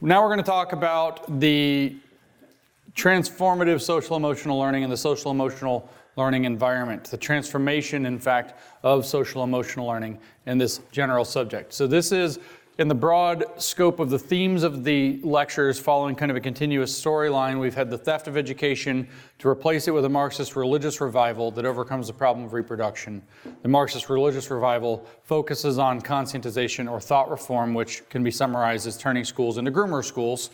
Now we're going to talk about the transformative social emotional learning and the social emotional learning environment, the transformation, in fact, of social emotional learning in this general subject. So, this is in the broad scope of the themes of the lectures, following kind of a continuous storyline, we've had the theft of education to replace it with a Marxist religious revival that overcomes the problem of reproduction. The Marxist religious revival focuses on conscientization or thought reform, which can be summarized as turning schools into groomer schools,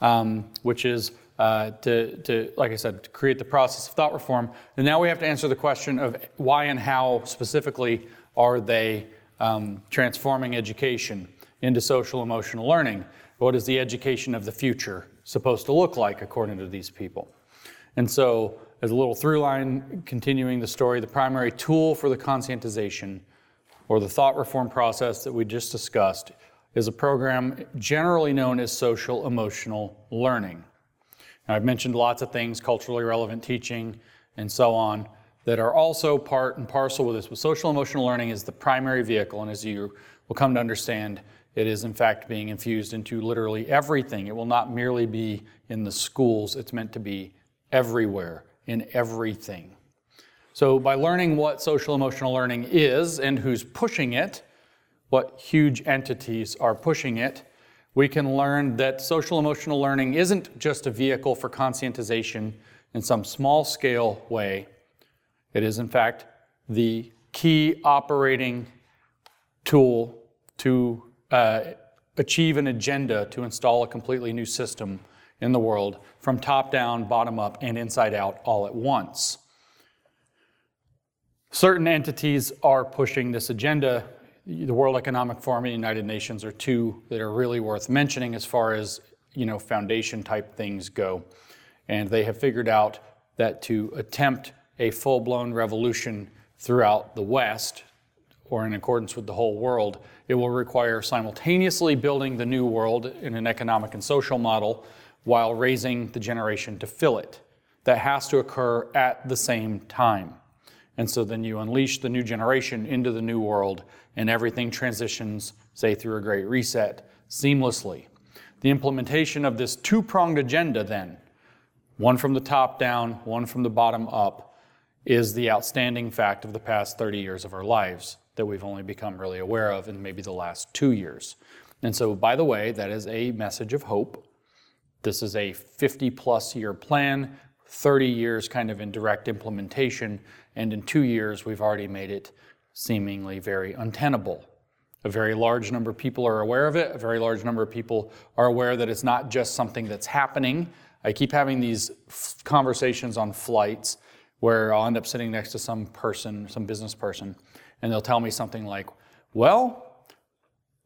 um, which is uh, to, to, like I said, to create the process of thought reform. And now we have to answer the question of why and how specifically are they um, transforming education into social emotional learning. What is the education of the future supposed to look like according to these people? And so, as a little through line continuing the story, the primary tool for the conscientization or the thought reform process that we just discussed is a program generally known as social emotional learning. Now, I've mentioned lots of things, culturally relevant teaching, and so on, that are also part and parcel with this. But social emotional learning is the primary vehicle, and as you will come to understand, it is, in fact, being infused into literally everything. It will not merely be in the schools, it's meant to be everywhere, in everything. So, by learning what social emotional learning is and who's pushing it, what huge entities are pushing it, we can learn that social emotional learning isn't just a vehicle for conscientization in some small scale way. It is, in fact, the key operating tool to uh, achieve an agenda to install a completely new system in the world from top down, bottom up, and inside out all at once. Certain entities are pushing this agenda. The World Economic Forum and the United Nations are two that are really worth mentioning as far as you know foundation type things go. And they have figured out that to attempt a full-blown revolution throughout the West, or in accordance with the whole world, it will require simultaneously building the new world in an economic and social model while raising the generation to fill it. That has to occur at the same time. And so then you unleash the new generation into the new world, and everything transitions, say, through a great reset seamlessly. The implementation of this two pronged agenda, then, one from the top down, one from the bottom up, is the outstanding fact of the past 30 years of our lives that we've only become really aware of in maybe the last two years. And so, by the way, that is a message of hope. This is a 50 plus year plan, 30 years kind of in direct implementation, and in two years, we've already made it seemingly very untenable. A very large number of people are aware of it. A very large number of people are aware that it's not just something that's happening. I keep having these f- conversations on flights where I'll end up sitting next to some person, some business person, and they'll tell me something like, well,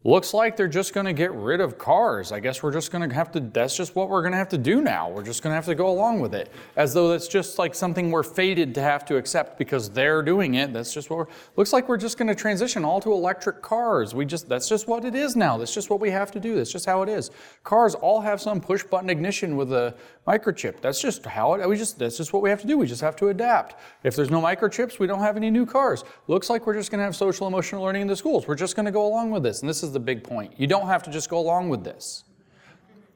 looks like they're just going to get rid of cars. I guess we're just going to have to, that's just what we're going to have to do now. We're just going to have to go along with it. As though that's just like something we're fated to have to accept because they're doing it. That's just what we're, looks like we're just going to transition all to electric cars. We just, that's just what it is now. That's just what we have to do. That's just how it is. Cars all have some push button ignition with a microchip. That's just how it, we just, that's just what we have to do. We just have to adapt. If there's no microchips, we don't have any new cars. Looks like we're just going to have social emotional learning in the schools. We're just going to go along with this. And this is the big point. You don't have to just go along with this.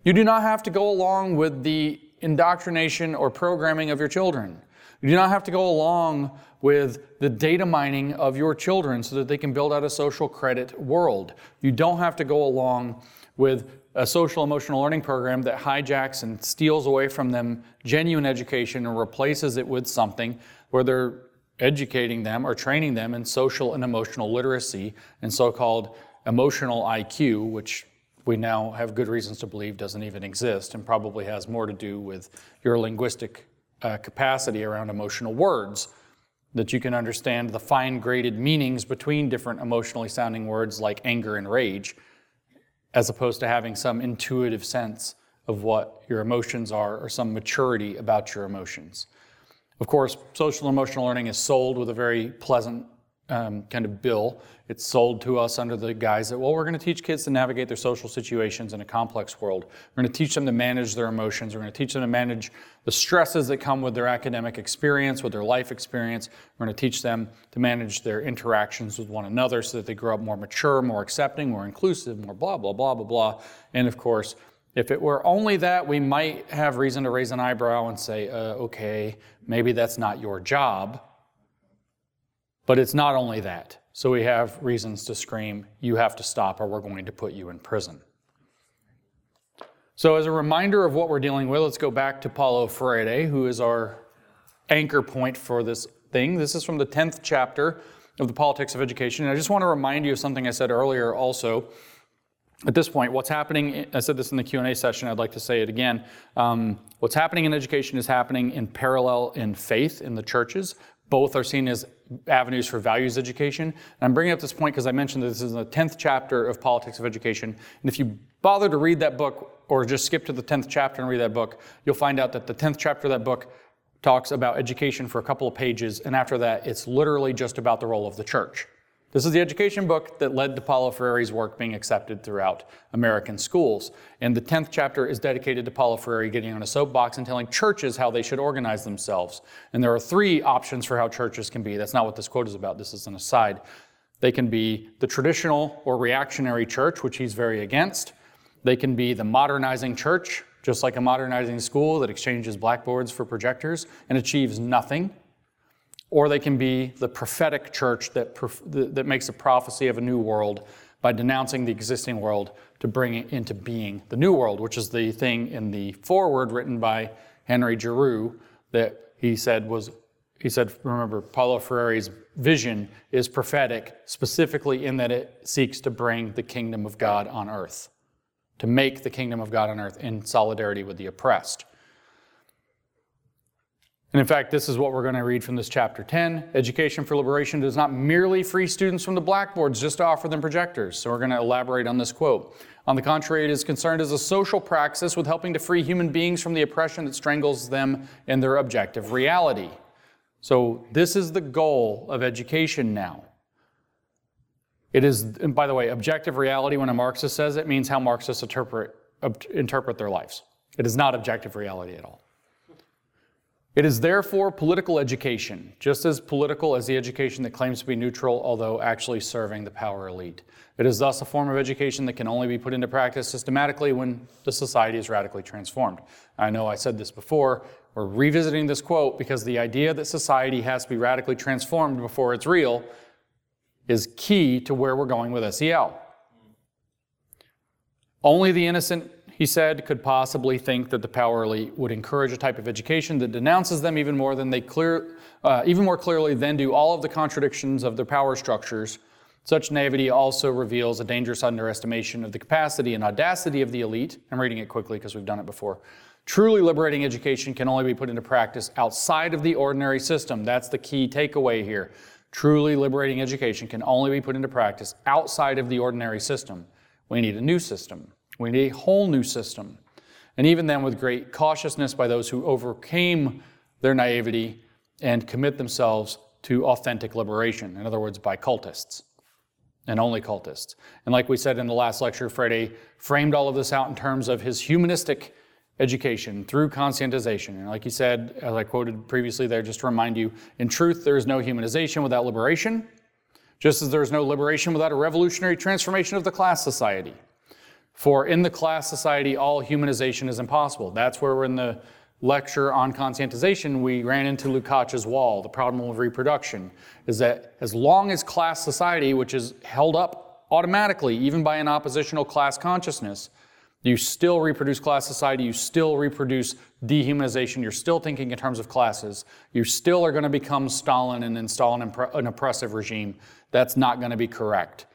You do not have to go along with the indoctrination or programming of your children. You do not have to go along with the data mining of your children so that they can build out a social credit world. You don't have to go along with a social emotional learning program that hijacks and steals away from them genuine education and replaces it with something where they're educating them or training them in social and emotional literacy and so called emotional IQ, which we now have good reasons to believe doesn't even exist and probably has more to do with your linguistic uh, capacity around emotional words. That you can understand the fine graded meanings between different emotionally sounding words like anger and rage, as opposed to having some intuitive sense of what your emotions are or some maturity about your emotions. Of course, social emotional learning is sold with a very pleasant um, kind of bill. It's sold to us under the guise that, well, we're going to teach kids to navigate their social situations in a complex world. We're going to teach them to manage their emotions. We're going to teach them to manage the stresses that come with their academic experience, with their life experience. We're going to teach them to manage their interactions with one another so that they grow up more mature, more accepting, more inclusive, more blah, blah, blah, blah, blah. And of course, If it were only that, we might have reason to raise an eyebrow and say, uh, okay, maybe that's not your job. But it's not only that. So we have reasons to scream, you have to stop or we're going to put you in prison. So, as a reminder of what we're dealing with, let's go back to Paulo Freire, who is our anchor point for this thing. This is from the 10th chapter of the Politics of Education. And I just want to remind you of something I said earlier also. At this point, what's happening, I said this in the Q&A session, I'd like to say it again. Um, what's happening in education is happening in parallel in faith in the churches. Both are seen as avenues for values education. And I'm bringing up this point because I mentioned that this is the 10th chapter of Politics of Education. And if you bother to read that book or just skip to the 10th chapter and read that book, you'll find out that the 10th chapter of that book talks about education for a couple of pages, and after that, it's literally just about the role of the church. This is the education book that led to Paulo Freire's work being accepted throughout American schools. And the 10th chapter is dedicated to Paulo Freire getting on a soapbox and telling churches how they should organize themselves. And there are three options for how churches can be. That's not what this quote is about, this is an aside. They can be the traditional or reactionary church, which he's very against. They can be the modernizing church, just like a modernizing school that exchanges blackboards for projectors and achieves nothing. Or they can be the prophetic church that, that makes a prophecy of a new world by denouncing the existing world to bring it into being the new world, which is the thing in the foreword written by Henry Giroux that he said was, he said, remember, Paulo Freire's vision is prophetic, specifically in that it seeks to bring the kingdom of God on earth to make the kingdom of God on earth in solidarity with the oppressed. And in fact, this is what we're going to read from this chapter 10. Education for Liberation does not merely free students from the blackboards just to offer them projectors. So we're going to elaborate on this quote. On the contrary, it is concerned as a social praxis with helping to free human beings from the oppression that strangles them in their objective reality. So this is the goal of education now. It is, and by the way, objective reality, when a Marxist says it, means how Marxists interpret, interpret their lives. It is not objective reality at all. It is therefore political education, just as political as the education that claims to be neutral, although actually serving the power elite. It is thus a form of education that can only be put into practice systematically when the society is radically transformed. I know I said this before. We're revisiting this quote because the idea that society has to be radically transformed before it's real is key to where we're going with SEL. Only the innocent, he said, could possibly think that the power elite would encourage a type of education that denounces them even more than they clear, uh, even more clearly than do all of the contradictions of their power structures. Such naivety also reveals a dangerous underestimation of the capacity and audacity of the elite. I'm reading it quickly because we've done it before. Truly liberating education can only be put into practice outside of the ordinary system. That's the key takeaway here. Truly liberating education can only be put into practice outside of the ordinary system. We need a new system. We need a whole new system. And even then, with great cautiousness by those who overcame their naivety and commit themselves to authentic liberation. In other words, by cultists and only cultists. And like we said in the last lecture, Freire framed all of this out in terms of his humanistic education through conscientization. And like he said, as I quoted previously there, just to remind you, in truth, there is no humanization without liberation, just as there is no liberation without a revolutionary transformation of the class society. For in the class society, all humanization is impossible. That's where we're in the lecture on conscientization, we ran into Lukács' wall, the problem of reproduction, is that as long as class society, which is held up automatically, even by an oppositional class consciousness, you still reproduce class society. You still reproduce dehumanization. You're still thinking in terms of classes. You still are going to become Stalin and install an, an oppressive regime. That's not going to be correct.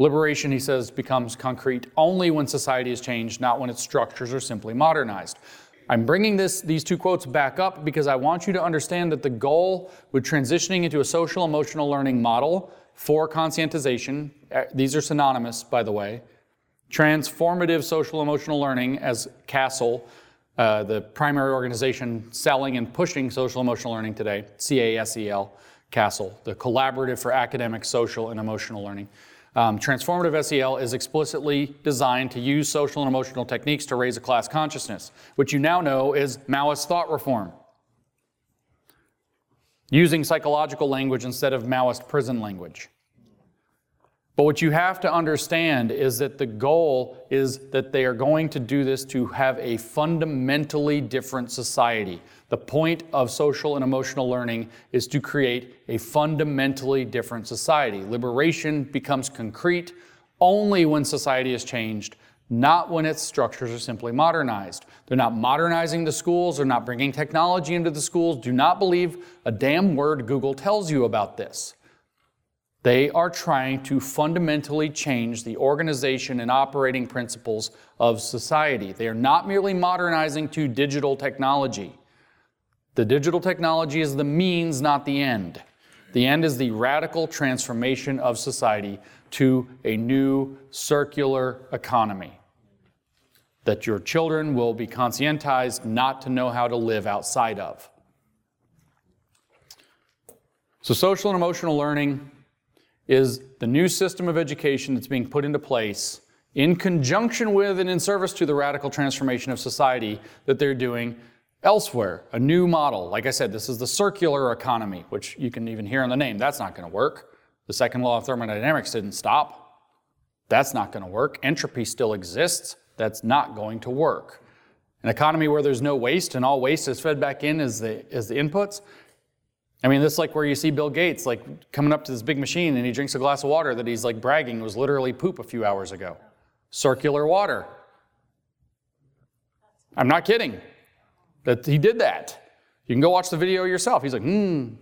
Liberation, he says, becomes concrete only when society is changed, not when its structures are simply modernized. I'm bringing this, these two quotes back up because I want you to understand that the goal with transitioning into a social emotional learning model for conscientization, eh, these are synonymous, by the way, Transformative social emotional learning, as CASEL, uh, the primary organization selling and pushing social emotional learning today, CASEL, CASEL, the Collaborative for Academic, Social, and Emotional Learning. Um, transformative SEL is explicitly designed to use social and emotional techniques to raise a class consciousness, which you now know is Maoist thought reform. Using psychological language instead of Maoist prison language. But what you have to understand is that the goal is that they are going to do this to have a fundamentally different society. The point of social and emotional learning is to create a fundamentally different society. Liberation becomes concrete only when society is changed, not when its structures are simply modernized. They're not modernizing the schools, they're not bringing technology into the schools. Do not believe a damn word Google tells you about this. They are trying to fundamentally change the organization and operating principles of society. They are not merely modernizing to digital technology. The digital technology is the means, not the end. The end is the radical transformation of society to a new circular economy. That your children will be conscientized not to know how to live outside of. So, social and emotional learning is the new system of education that's being put into place in conjunction with and in service to the radical transformation of society that they're doing elsewhere. A new model. Like I said, this is the circular economy, which you can even hear in the name. That's not going to work. The second law of thermodynamics didn't stop. That's not going to work. Entropy still exists. That's not going to work. An economy where there's no waste and all waste is fed back in as the, as the inputs, I mean, this is like where you see Bill Gates like coming up to this big machine and he drinks a glass of water that he's like bragging was literally poop a few hours ago. Circular water. I'm not kidding. That he did that. You can go watch the video yourself. He's like, hmm.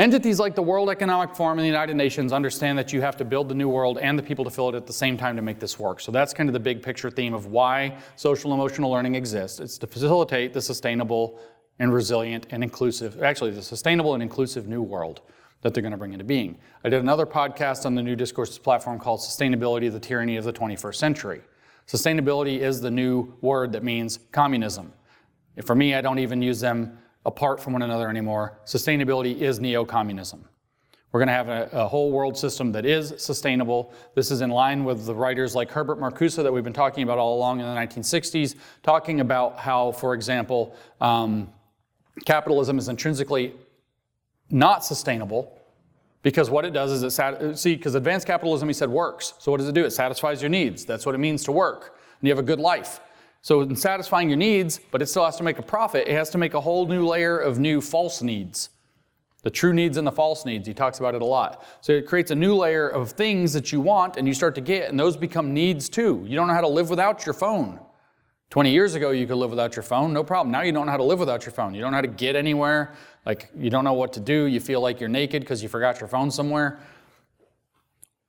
Entities like the World Economic Forum and the United Nations understand that you have to build the new world and the people to fill it at the same time to make this work. So that's kind of the big picture theme of why social emotional learning exists. It's to facilitate the sustainable and resilient and inclusive, actually, the sustainable and inclusive new world that they're going to bring into being. I did another podcast on the New Discourses platform called Sustainability, the Tyranny of the 21st Century. Sustainability is the new word that means communism. For me, I don't even use them apart from one another anymore. Sustainability is neo communism. We're going to have a, a, whole world system that is sustainable. This is in line with the writers like Herbert Marcuse that we've been talking about all along in the 1960s, talking about how, for example, um, capitalism is intrinsically not sustainable because what it does is it sat- see because advanced capitalism he said works. So what does it do? It satisfies your needs. That's what it means to work. And you have a good life. So in satisfying your needs but it still has to make a profit it has to make a whole new layer of new false needs. The true needs and the false needs. He talks about it a lot. So it creates a new layer of things that you want and you start to get and those become needs too. You don't know how to live without your phone. 20 years ago, you could live without your phone, no problem. Now you don't know how to live without your phone. You don't know how to get anywhere. Like, you don't know what to do. You feel like you're naked because you forgot your phone somewhere.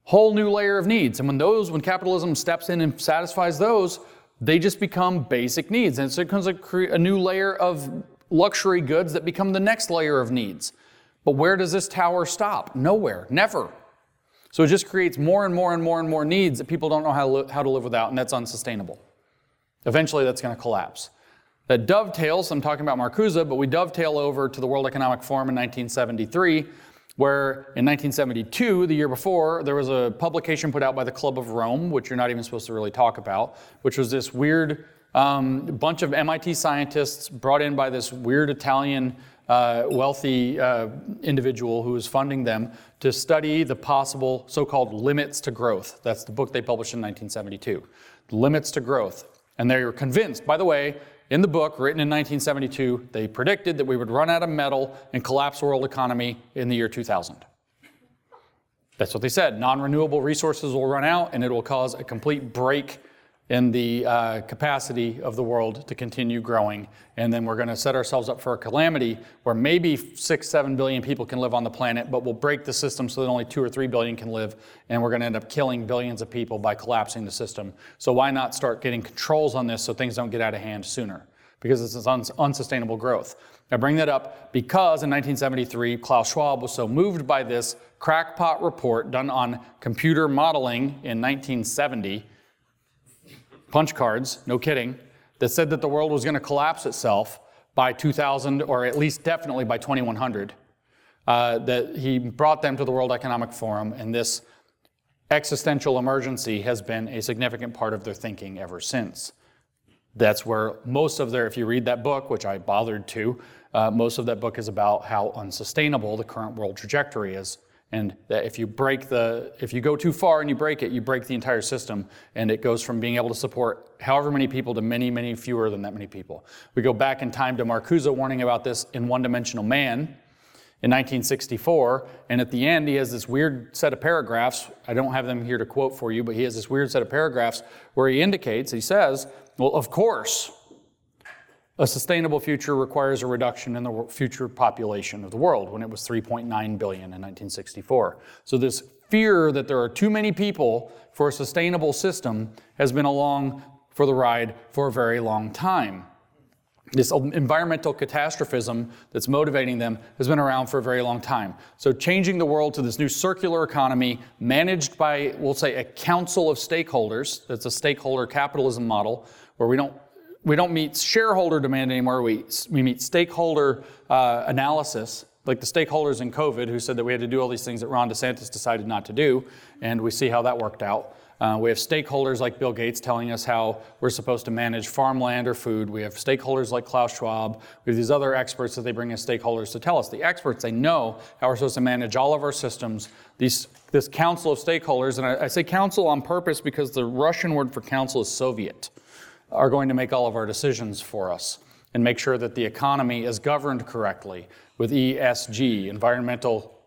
Whole new layer of needs. And when those, when capitalism steps in and satisfies those, they just become basic needs. And so it becomes a, a new layer of luxury goods that become the next layer of needs. But where does this tower stop? Nowhere, never. So it just creates more and more and more and more needs that people don't know how, how to live without, and that's unsustainable. Eventually, that's going to collapse. That dovetails, I'm talking about Marcuse, but we dovetail over to the World Economic Forum in 1973, where in 1972, the year before, there was a publication put out by the Club of Rome, which you're not even supposed to really talk about, which was this weird um, bunch of MIT scientists brought in by this weird Italian uh, wealthy uh, individual who was funding them to study the possible so called limits to growth. That's the book they published in 1972. Limits to growth. And they were convinced, by the way, in the book written in 1972, they predicted that we would run out of metal and collapse world economy in the year 2000. That's what they said. Non renewable resources will run out and it will cause a complete break in the uh, capacity of the world to continue growing. And then we're going to set ourselves up for a calamity where maybe six, seven billion people can live on the planet, but we'll break the system so that only two or three billion can live. And we're going to end up killing billions of people by collapsing the system. So why not start getting controls on this so things don't get out of hand sooner? Because it's uns- unsustainable growth. I bring that up because in 1973, Klaus Schwab was so moved by this crackpot report done on computer modeling in 1970 punch cards, no kidding, that said that the world was going to collapse itself by 2000 or at least definitely by 2100. Uh, that he brought them to the World Economic Forum, and this existential emergency has been a significant part of their thinking ever since. That's where most of their, if you read that book, which I bothered to, uh, most of that book is about how unsustainable the current world trajectory is And that if you break the, if you go too far and you break it, you break the entire system, and it goes from being able to support however many people to many, many fewer than that many people. We go back in time to Marcuse warning about this in One Dimensional Man, in 1964. And at the end, he has this weird set of paragraphs. I don't have them here to quote for you, but he has this weird set of paragraphs where he indicates, he says, well, of course, a sustainable future requires a reduction in the future population of the world when it was 3.9 billion in 1964. So, this fear that there are too many people for a sustainable system has been along for the ride for a very long time this environmental catastrophism that's motivating them has been around for a very long time. So, changing the world to this new circular economy managed by, we'll say, a council of stakeholders, that's a stakeholder capitalism model where we don't, we don't meet shareholder demand anymore, we, we meet stakeholder uh, analysis. Like the stakeholders in COVID who said that we had to do all these things that Ron DeSantis decided not to do, and we see how that worked out. Uh, we have stakeholders like Bill Gates telling us how we're supposed to manage farmland or food. We have stakeholders like Klaus Schwab. We have these other experts that they bring as stakeholders to tell us. The experts, they know how we're supposed to manage all of our systems. These, this council of stakeholders, and I, I say council on purpose because the Russian word for council is Soviet, are going to make all of our decisions for us and make sure that the economy is governed correctly with ESG, environmental,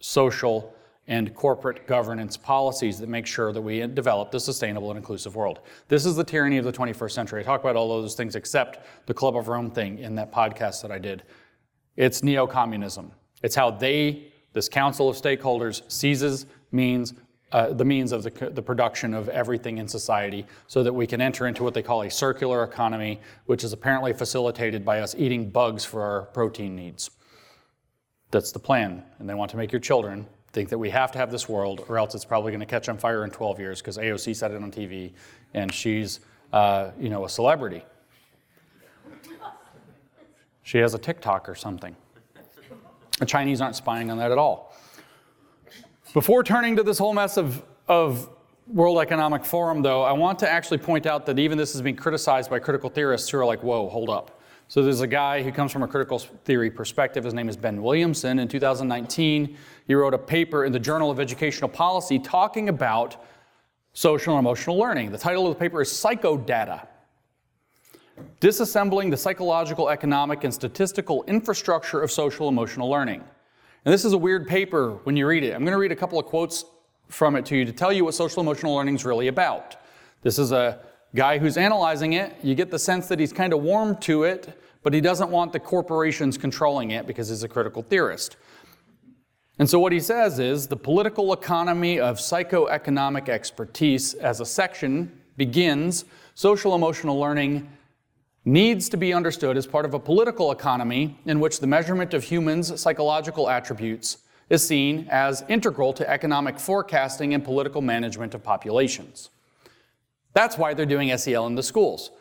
social, and corporate governance policies that make sure that we develop the sustainable and inclusive world. This is the tyranny of the 21st century. I talk about all those things except the Club of Rome thing in that podcast that I did. It's neo communism. It's how they, this council of stakeholders, seizes means. Uh, the means of the, the production of everything in society so that we can enter into what they call a circular economy, which is apparently facilitated by us eating bugs for our protein needs. That's the plan. And they want to make your children think that we have to have this world, or else it's probably going to catch on fire in 12 years because AOC said it on TV, and she's, uh, you know, a celebrity. She has a TikTok or something. The Chinese aren't spying on that at all. Before turning to this whole mess of, of World Economic Forum, though, I want to actually point out that even this is being criticized by critical theorists who are like, whoa, hold up. So there's a guy who comes from a critical theory perspective. His name is Ben Williamson. In 2019, he wrote a paper in the Journal of Educational Policy talking about social and emotional learning. The title of the paper is Psychodata Disassembling the Psychological, Economic, and Statistical Infrastructure of Social Emotional Learning. And this is a weird paper when you read it. I'm going to read a couple of quotes from it to you to tell you what social emotional learning is really about. This is a guy who's analyzing it, you get the sense that he's kind of warm to it, but he doesn't want the corporations controlling it because he's a critical theorist. And so what he says is the political economy of psychoeconomic expertise as a section begins social emotional learning needs to be understood as part of a political economy in which the measurement of humans' psychological attributes is seen as integral to economic forecasting and political management of populations. That's why they're doing SEL in the schools,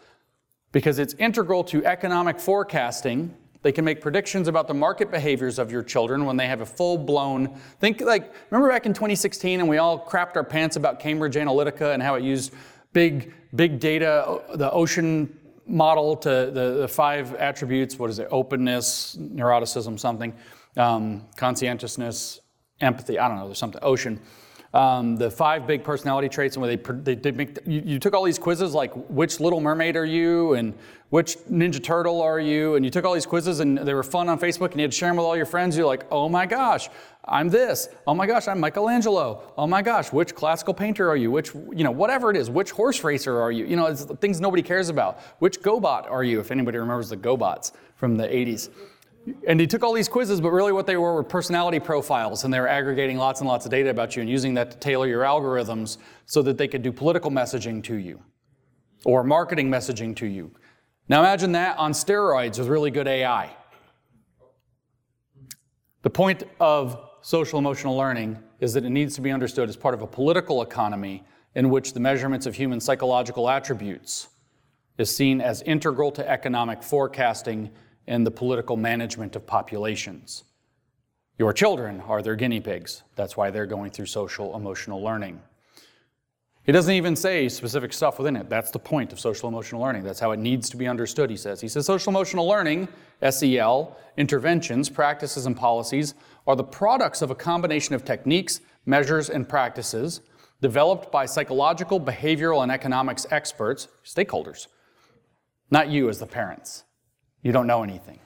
because it's integral to economic forecasting. They can make predictions about the market behaviors of your children when they have a full blown. Think like, remember back in 2016 and we all crapped our pants about Cambridge Analytica and how it used big, big data, the ocean model to the, the five attributes what is it? Openness, neuroticism, something, um, conscientiousness, empathy, I don't know, there's something, ocean um, the five big personality traits, and where they, they, they make, you, you, took all these quizzes like which Little Mermaid are you, and which Ninja Turtle are you, and you took all these quizzes and they were fun on Facebook, and you had to share them with all your friends. You're like, oh my gosh, I'm this. Oh my gosh, I'm Michelangelo. Oh my gosh, which classical painter are you? Which, you know, whatever it is, which horse racer are you? You know, it's things nobody cares about. Which GoBot are you? If anybody remembers the GoBots from the 80s. And he took all these quizzes, but really what they were were personality profiles, and they were aggregating lots and lots of data about you and using that to tailor your algorithms so that they could do political messaging to you or marketing messaging to you. Now imagine that on steroids with really good AI. The point of social emotional learning is that it needs to be understood as part of a political economy in which the measurements of human psychological attributes is seen as integral to economic forecasting and the political management of populations. Your children are their guinea pigs. That's why they're going through social emotional learning. He doesn't even say specific stuff within it. That's the point of social emotional learning. That's how it needs to be understood, he says. He says social emotional learning, SEL, interventions, practices, and policies are the products of a combination of techniques, measures, and practices developed by psychological, behavioral, and economics experts, stakeholders, not you as the parents. You don't know anything.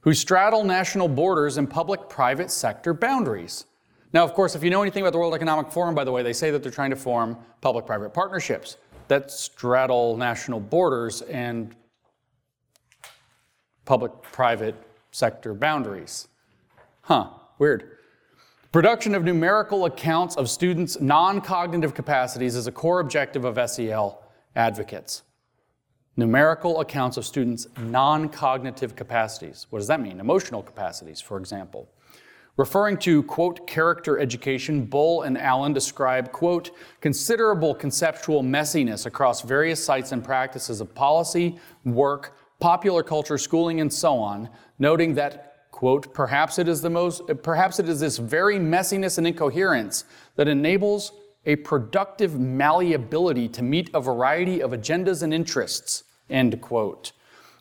Who straddle national borders and public private sector boundaries. Now, of course, if you know anything about the World Economic Forum, by the way, they say that they're trying to form public private partnerships that straddle national borders and public private sector boundaries. Huh, weird. Production of numerical accounts of students' non cognitive capacities is a core objective of SEL advocates. Numerical accounts of students' non cognitive capacities. What does that mean? Emotional capacities, for example. Referring to, quote, character education, Bull and Allen describe, quote, considerable conceptual messiness across various sites and practices of policy, work, popular culture, schooling, and so on, noting that, quote, perhaps it is the most, perhaps it is this very messiness and incoherence that enables a productive malleability to meet a variety of agendas and interests, end quote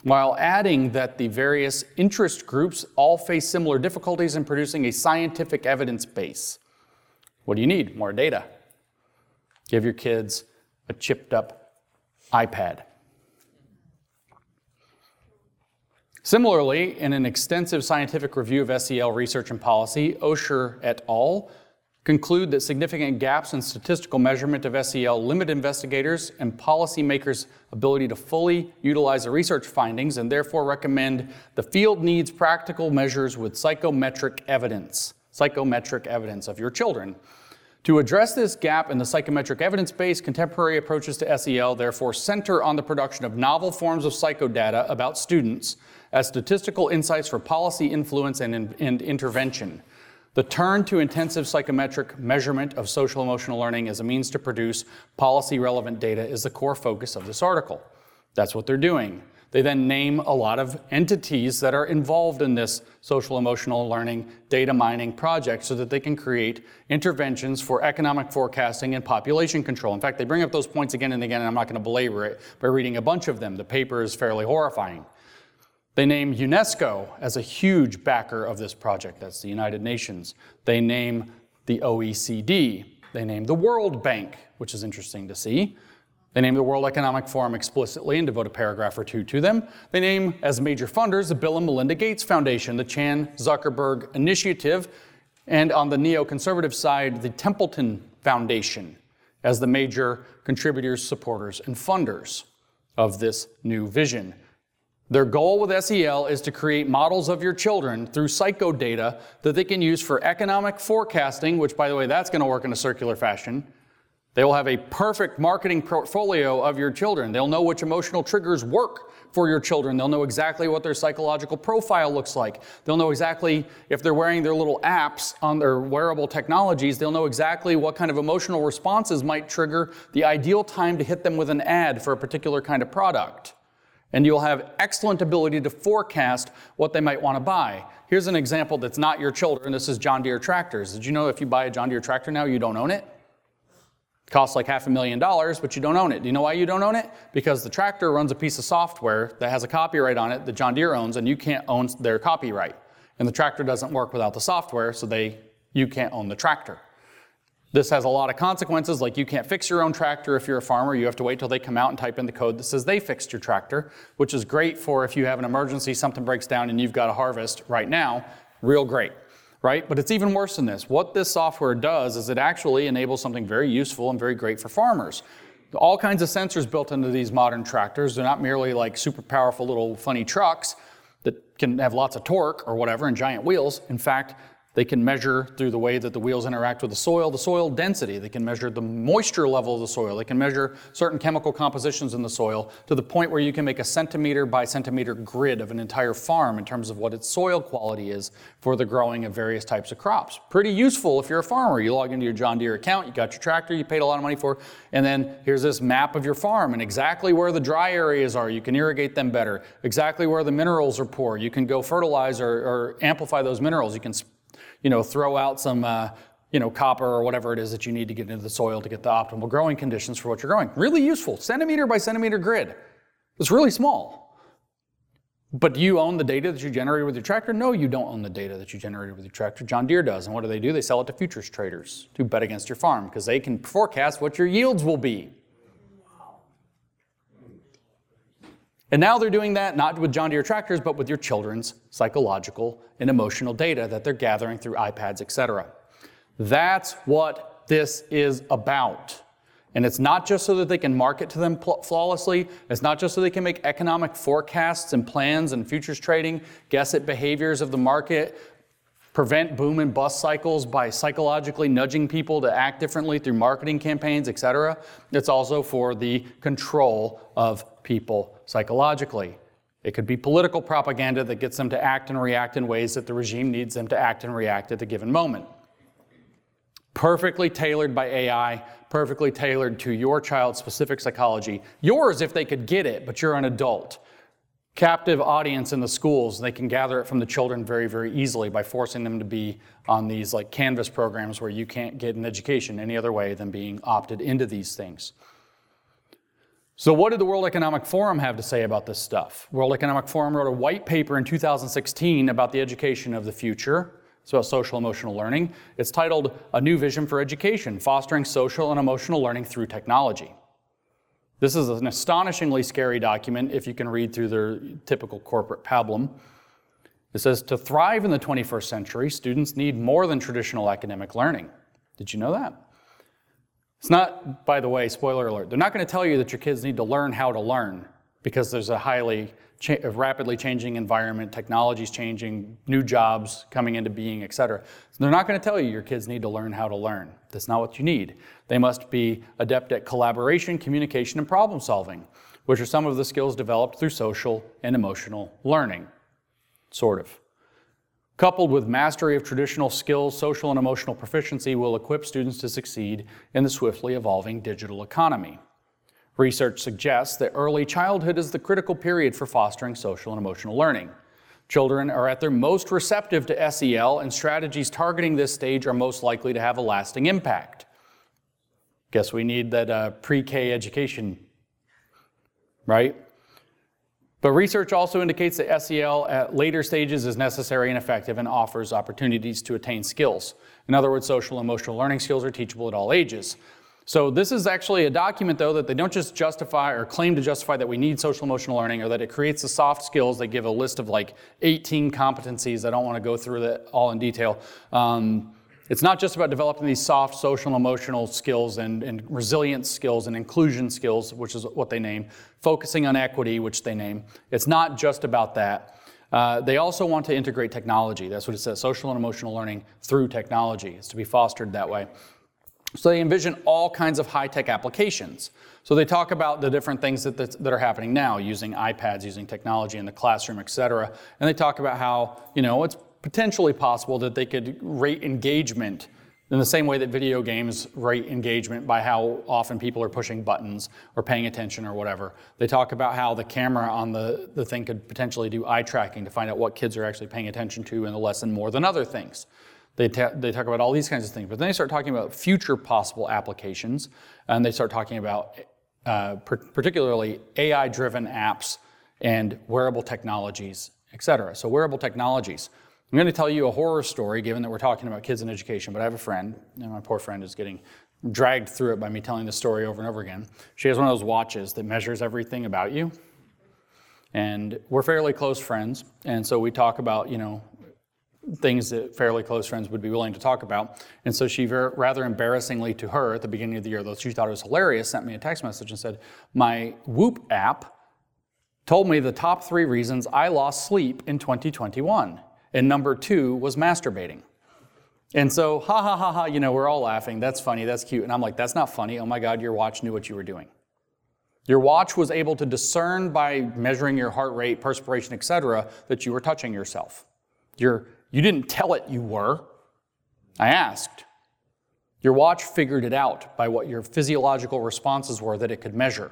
while adding that the various interest groups all face similar difficulties in producing a scientific evidence base. What do you need? More data. Give your kids a chipped up iPad. Similarly, in an extensive scientific review of SEL research and policy, Osher et al conclude that significant gaps in statistical measurement of SEL limit investigators and policymakers' ability to fully utilize the research findings and therefore recommend the field needs practical measures with psychometric evidence, psychometric evidence of your children. To address this gap in the psychometric evidence base, contemporary approaches to SEL therefore center on the production of novel forms of psychodata about students as statistical insights for policy influence and, and intervention. The turn to intensive psychometric measurement of social emotional learning as a means to produce policy relevant data is the core focus of this article. That's what they're doing. They then name a lot of entities that are involved in this social emotional learning data mining project so that they can create interventions for economic forecasting and population control. In fact, they bring up those points again and again, and I'm not going to belabor it by reading a bunch of them. The paper is fairly horrifying. They name UNESCO as a huge backer of this project. That's the United Nations. They name the OECD. They name the World Bank, which is interesting to see. They name the World Economic Forum explicitly and devote a paragraph or two to them. They name as major funders the Bill and Melinda Gates Foundation, the Chan Zuckerberg Initiative, and on the neoconservative side, the Templeton Foundation as the major contributors, supporters, and funders of this new vision. Their goal with SEL is to create models of your children through psychodata that they can use for economic forecasting, which, by the way, that's going to work in a circular fashion. They will have a perfect marketing portfolio of your children. They'll know which emotional triggers work for your children. They'll know exactly what their psychological profile looks like. They'll know exactly if they're wearing their little apps on their wearable technologies, they'll know exactly what kind of emotional responses might trigger the ideal time to hit them with an ad for a particular kind of product and you'll have excellent ability to forecast what they might want to buy. Here's an example that's not your children. This is John Deere tractors. Did you know if you buy a John Deere tractor now, you don't own it? It costs like half a million dollars, but you don't own it. Do you know why you don't own it? Because the tractor runs a piece of software that has a copyright on it that John Deere owns, and you can't own their copyright. And the tractor doesn't work without the software, so they you can't own the tractor. This has a lot of consequences, like you can't fix your own tractor if you're a farmer. You have to wait till they come out and type in the code that says they fixed your tractor, which is great for if you have an emergency, something breaks down, and you've got to harvest right now. Real great, right? But it's even worse than this. What this software does is it actually enables something very useful and very great for farmers. All kinds of sensors built into these modern tractors. They're not merely like super powerful little funny trucks that can have lots of torque or whatever and giant wheels. In fact, they can measure through the way that the wheels interact with the soil, the soil density. They can measure the moisture level of the soil. They can measure certain chemical compositions in the soil to the point where you can make a centimeter by centimeter grid of an entire farm in terms of what its soil quality is for the growing of various types of crops. Pretty useful if you're a farmer. You log into your John Deere account, you got your tractor you paid a lot of money for, and then here's this map of your farm and exactly where the dry areas are. You can irrigate them better. Exactly where the minerals are poor. You can go fertilize or, or amplify those minerals. You can you know, throw out some uh, you know, copper or whatever it is that you need to get into the soil to get the optimal growing conditions for what you're growing. Really useful, centimeter by centimeter grid. It's really small. But do you own the data that you generated with your tractor? No, you don't own the data that you generated with your tractor. John Deere does. And what do they do? They sell it to futures traders to bet against your farm because they can forecast what your yields will be. And now they're doing that not with John Deere tractors, but with your children's psychological and emotional data that they're gathering through iPads, etc. That's what this is about. And it's not just so that they can market to them flawlessly. It's not just so they can make economic forecasts and plans and futures trading, guess at behaviors of the market, prevent boom and bust cycles by psychologically nudging people to act differently through marketing campaigns, etc. It's also for the control of people psychologically. It could be political propaganda that gets them to act and react in ways that the regime needs them to act and react at the given moment. Perfectly tailored by AI, perfectly tailored to your child's specific psychology. Yours if they could get it, but you're an adult. Captive audience in the schools, they can gather it from the children very, very easily by forcing them to be on these like Canvas programs where you can't get an education any other way than being opted into these things. So, what did the World Economic Forum have to say about this stuff? World Economic Forum wrote a white paper in 2016 about the education of the future. It's about social emotional learning. It's titled A New Vision for Education Fostering Social and Emotional Learning Through Technology. This is an astonishingly scary document if you can read through their typical corporate pablum. It says to thrive in the 21st century, students need more than traditional academic learning. Did you know that? It's not, by the way, spoiler alert, they're not going to tell you that your kids need to learn how to learn because there's a highly cha- rapidly changing environment, technology's changing, new jobs coming into being, et cetera. So they're not going to tell you your kids need to learn how to learn. That's not what you need. They must be adept at collaboration, communication, and problem solving, which are some of the skills developed through social and emotional learning, sort of coupled with mastery of traditional skills, social and emotional proficiency will equip students to succeed in the swiftly evolving digital economy. Research suggests that early childhood is the critical period for fostering social and emotional learning. Children are at their most receptive to SEL, and strategies targeting this stage are most likely to have a lasting impact. Guess we need that uh, pre K education, right? But research also indicates that SEL at later stages is necessary and effective and offers opportunities to attain skills. In other words, social emotional learning skills are teachable at all ages. So this is actually a document, though, that they don't just justify or claim to justify that we need social emotional learning or that it creates the soft skills. They give a list of like 18 competencies. I don't want to go through that all in detail. Um, it's not just about developing these soft social and emotional skills and, and resilience skills and inclusion skills, which is what they name, focusing on equity, which they name. It's not just about that. Uh, they also want to integrate technology. That's what it says social and emotional learning through technology. It's to be fostered that way. So they envision all kinds of high tech applications. So they talk about the different things that, that, that, are happening now using iPads, using technology in the classroom, et cetera. And they talk about how, you know, it's potentially possible that they could rate engagement in the same way that video games rate engagement by how often people are pushing buttons or paying attention or whatever. They talk about how the camera on the, the thing could potentially do eye tracking to find out what kids are actually paying attention to in the lesson more than other things. They, ta- they talk about all these kinds of things, but then they start talking about future possible applications, and they start talking about uh, per- particularly AI driven apps and wearable technologies, et cetera. So, wearable technologies. I'm going to tell you a horror story, given that we're talking about kids and education, but I have a friend, and my poor friend is getting dragged through it by me telling the story over and over again. She has one of those watches that measures everything about you. And we're fairly close friends, and so we talk about, you know, things that fairly close friends would be willing to talk about. And so she very, rather embarrassingly to her at the beginning of the year, though she thought it was hilarious, sent me a text message and said, My Whoop app told me the top three reasons I lost sleep in 2021 and number two was masturbating. And so, ha ha ha ha, you know, we're all laughing. That's funny, that's cute. And I'm like, that's not funny. Oh my God, your watch knew what you were doing. Your watch was able to discern by measuring your heart rate, perspiration, etc., that you were touching yourself. Your, you didn't tell it you were. I asked. Your watch figured it out by what your physiological responses were that it could measure.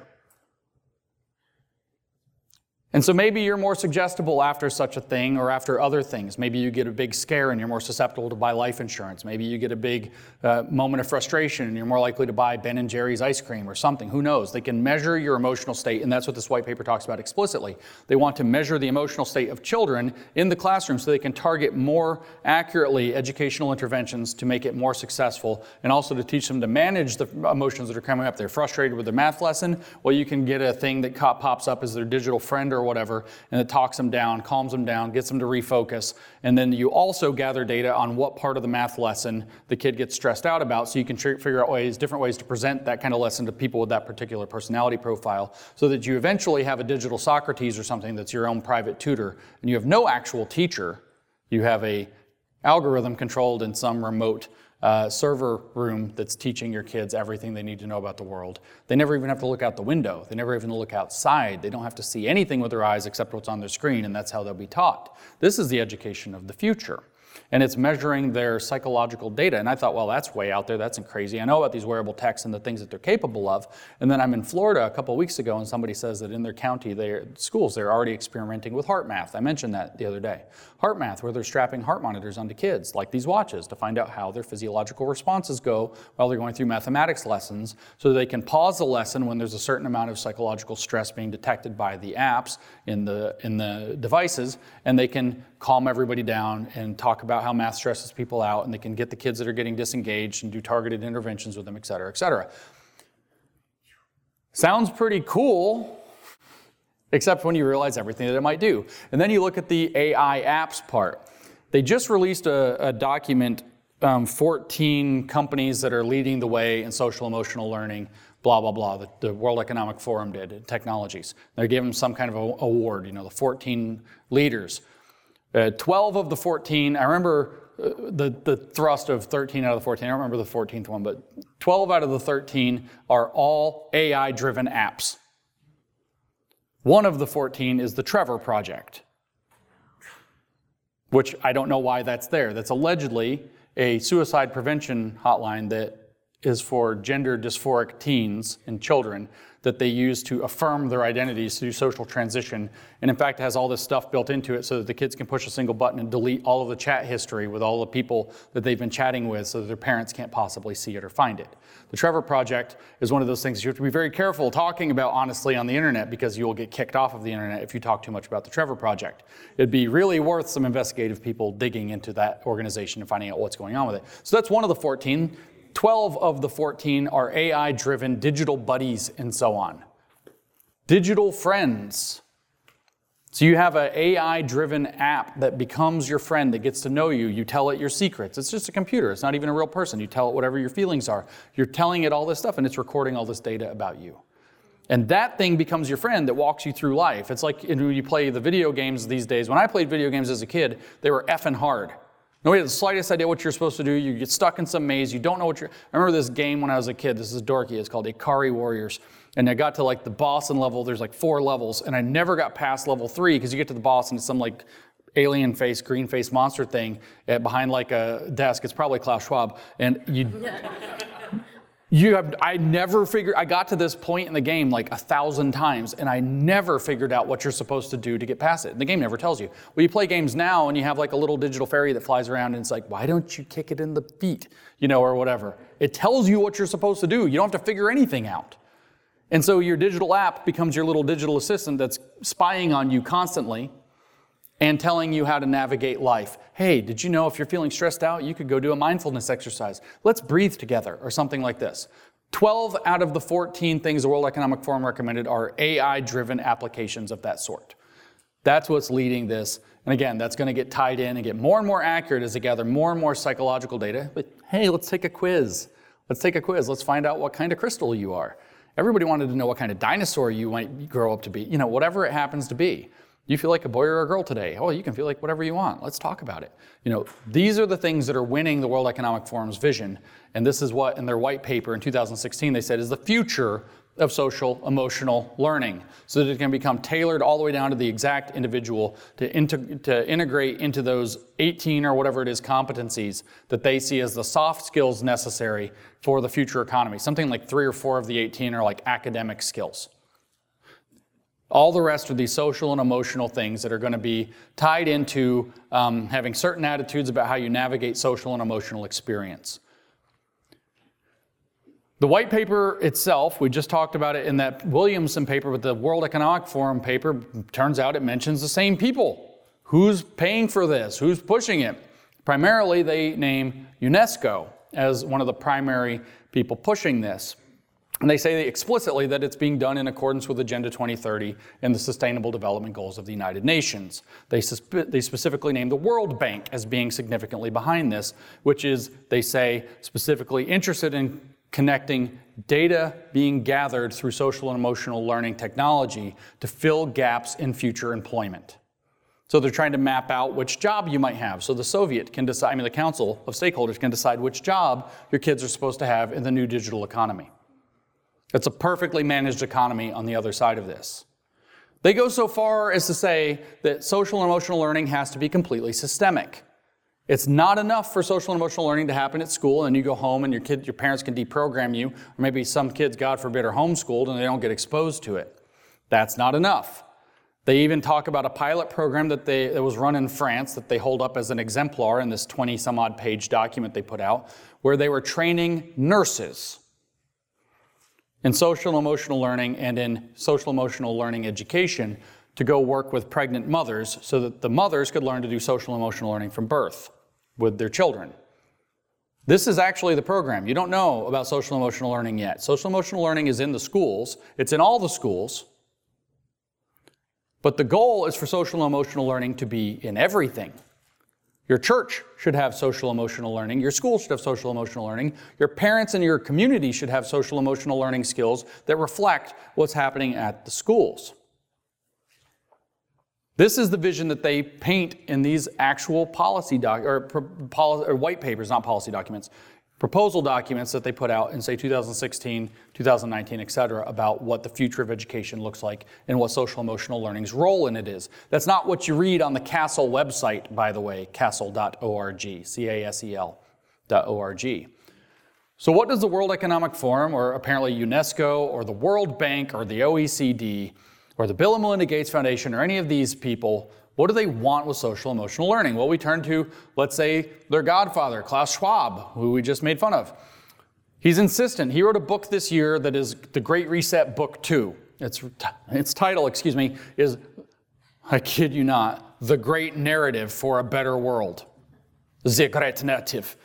And so maybe you're more suggestible after such a thing or after other things. Maybe you get a big scare and you're more susceptible to buy life insurance. Maybe you get a big uh, moment of frustration and you're more likely to buy Ben and Jerry's ice cream or something. Who knows? They can measure your emotional state, and that's what this white paper talks about explicitly. They want to measure the emotional state of children in the classroom so they can target more accurately educational interventions to make it more successful and also to teach them to manage the emotions that are coming up. They're frustrated with their math lesson. Well, you can get a thing that pops up as their digital friend or whatever, and it talks them down, calms them down, gets them to refocus. And then you also gather data on what part of the math lesson the kid gets stressed out about, so you can figure out ways, different ways to present that kind of lesson to people with that particular personality profile, so that you eventually have a digital Socrates or something that's your own private tutor, and you have no actual teacher. You have a algorithm controlled in some remote uh, server room that's teaching your kids everything they need to know about the world. They never even have to look out the window. They never even look outside. They don't have to see anything with their eyes except what's on their screen, and that's how they'll be taught. This is the education of the future and it's measuring their psychological data. And I thought, well, that's way out there. That's crazy. I know about these wearable techs and the things that they're capable of. And then I'm in Florida a couple weeks ago, and somebody says that in their county, their schools, they're already experimenting with HeartMath. I mentioned that the other day. HeartMath, where they're strapping heart monitors onto kids, like these watches, to find out how their physiological responses go while they're going through mathematics lessons, so they can pause the lesson when there's a certain amount of psychological stress being detected by the apps in the in the devices, and they can calm everybody down and talk about how math stresses people out, and they can get the kids that are getting disengaged and do targeted interventions with them, et cetera, et cetera. Sounds pretty cool, except when you realize everything that it might do. And then you look at the AI apps part. They just released a, a document, um, 14 companies that are leading the way in social emotional learning, blah, blah, blah. The, the World Economic Forum did, technologies. They gave them some kind of a, award, you know, the 14 leaders. Uh, 12 of the 14, I remember uh, the, the thrust of 13 out of the 14, I don't remember the 14th one, but 12 out of the 13 are all AI driven apps. One of the 14 is the Trevor Project, which I don't know why that's there. That's allegedly a suicide prevention hotline that is for gender dysphoric teens and children that they use to affirm their identities through social transition. And in fact, it has all this stuff built into it so that the kids can push a single button and delete all of the chat history with all the people that they've been chatting with so that their parents can't possibly see it or find it. The Trevor Project is one of those things you have to be very careful talking about honestly on the internet because you will get kicked off of the internet if you talk too much about the Trevor Project. It'd be really worth some investigative people digging into that organization and finding out what's going on with it. So that's one of the 14. 12 of the 14 are AI driven digital buddies and so on. Digital friends. So you have an AI driven app that becomes your friend that gets to know you. You tell it your secrets. It's just a computer, it's not even a real person. You tell it whatever your feelings are. You're telling it all this stuff and it's recording all this data about you. And that thing becomes your friend that walks you through life. It's like when you play the video games these days. When I played video games as a kid, they were effing hard. Nobody has the slightest idea what you're supposed to do. You get stuck in some maze. You don't know what you're. I remember this game when I was a kid. This is dorky. It's called Ikari Warriors. And I got to like the boss and level. There's like four levels, and I never got past level three because you get to the boss and it's some like alien face, green face monster thing eh, behind like a desk. It's probably Klaus Schwab, and you. You have, I never figured, I got to this point in the game like a thousand times, and I never figured out what you're supposed to do to get past it. And the game never tells you. Well, you play games now, and you have like a little digital fairy that flies around, and it's like, why don't you kick it in the feet, you know, or whatever. It tells you what you're supposed to do. You don't have to figure anything out. And so your digital app becomes your little digital assistant that's spying on you constantly and telling you how to navigate life. Hey, did you know if you're feeling stressed out, you could go do a mindfulness exercise? Let's breathe together, or something like this. 12 out of the 14 things the World Economic Forum recommended are AI driven applications of that sort. That's what's leading this. And again, that's going to get tied in and get more and more accurate as they gather more and more psychological data. But hey, let's take a quiz. Let's take a quiz. Let's find out what kind of crystal you are. Everybody wanted to know what kind of dinosaur you might grow up to be, you know, whatever it happens to be. You feel like a boy or a girl today. Oh, you can feel like whatever you want. Let's talk about it. You know, these are the things that are winning the World Economic Forum's vision. And this is what, in their white paper in 2016, they said is the future of social emotional learning so that it can become tailored all the way down to the exact individual to, to integrate into those 18 or whatever it is competencies that they see as the soft skills necessary for the future economy. Something like three or four of the 18 are like academic skills. All the rest are these social and emotional things that are going to be tied into um, having certain attitudes about how you navigate social and emotional experience. The white paper itself, we just talked about it in that Williamson paper, but the World Economic Forum paper, turns out it mentions the same people. Who's paying for this? Who's pushing it? Primarily, they name UNESCO as one of the primary people pushing this. And they say explicitly that it's being done in accordance with Agenda 2030 and the Sustainable Development Goals of the United Nations. They, they specifically name the World Bank as being significantly behind this, which is, they say, specifically interested in connecting data being gathered through social and emotional learning technology to fill gaps in future employment. So they're trying to map out which job you might have. So the Soviet can decide, I mean, the Council of Stakeholders can decide which job your kids are supposed to have in the new digital economy. It's a perfectly managed economy on the other side of this. They go so far as to say that social and emotional learning has to be completely systemic. It's not enough for social and emotional learning to happen at school and you go home and your kid, your parents can deprogram you, or maybe some kids, God forbid, are homeschooled and they don't get exposed to it. That's not enough. They even talk about a pilot program that, they, that was run in France that they hold up as an exemplar in this 20 some odd page document they put out, where they were training nurses in social emotional learning and in social emotional learning education to go work with pregnant mothers so that the mothers could learn to do social emotional learning from birth with their children. This is actually the program. You don't know about social emotional learning yet. Social emotional learning is in the schools, it's in all the schools. But the goal is for social emotional learning to be in everything. Your church should have social emotional learning. Your school should have social emotional learning. Your parents and your community should have social emotional learning skills that reflect what's happening at the schools. This is the vision that they paint in these actual policy doc or, or white papers, not policy documents, proposal documents that they put out in say 2016, 2019, et cetera, about what the future of education looks like and what social emotional learning's role in it is. That's not what you read on the CASEL website, by the way, casel.org, C-A-S-E-L.org. So what does the World Economic Forum, or apparently UNESCO, or the World Bank, or the OECD, or the Bill and Melinda Gates Foundation or any of these people, what do they want with social emotional learning? Well, we turn to, let's say, their godfather, Klaus Schwab, who we just made fun of. He's insistent. He wrote a book this year that is The Great Reset Book 2. Its, its title, excuse me, is, I kid you not, The Great Narrative for a Better World. The Great Narrative.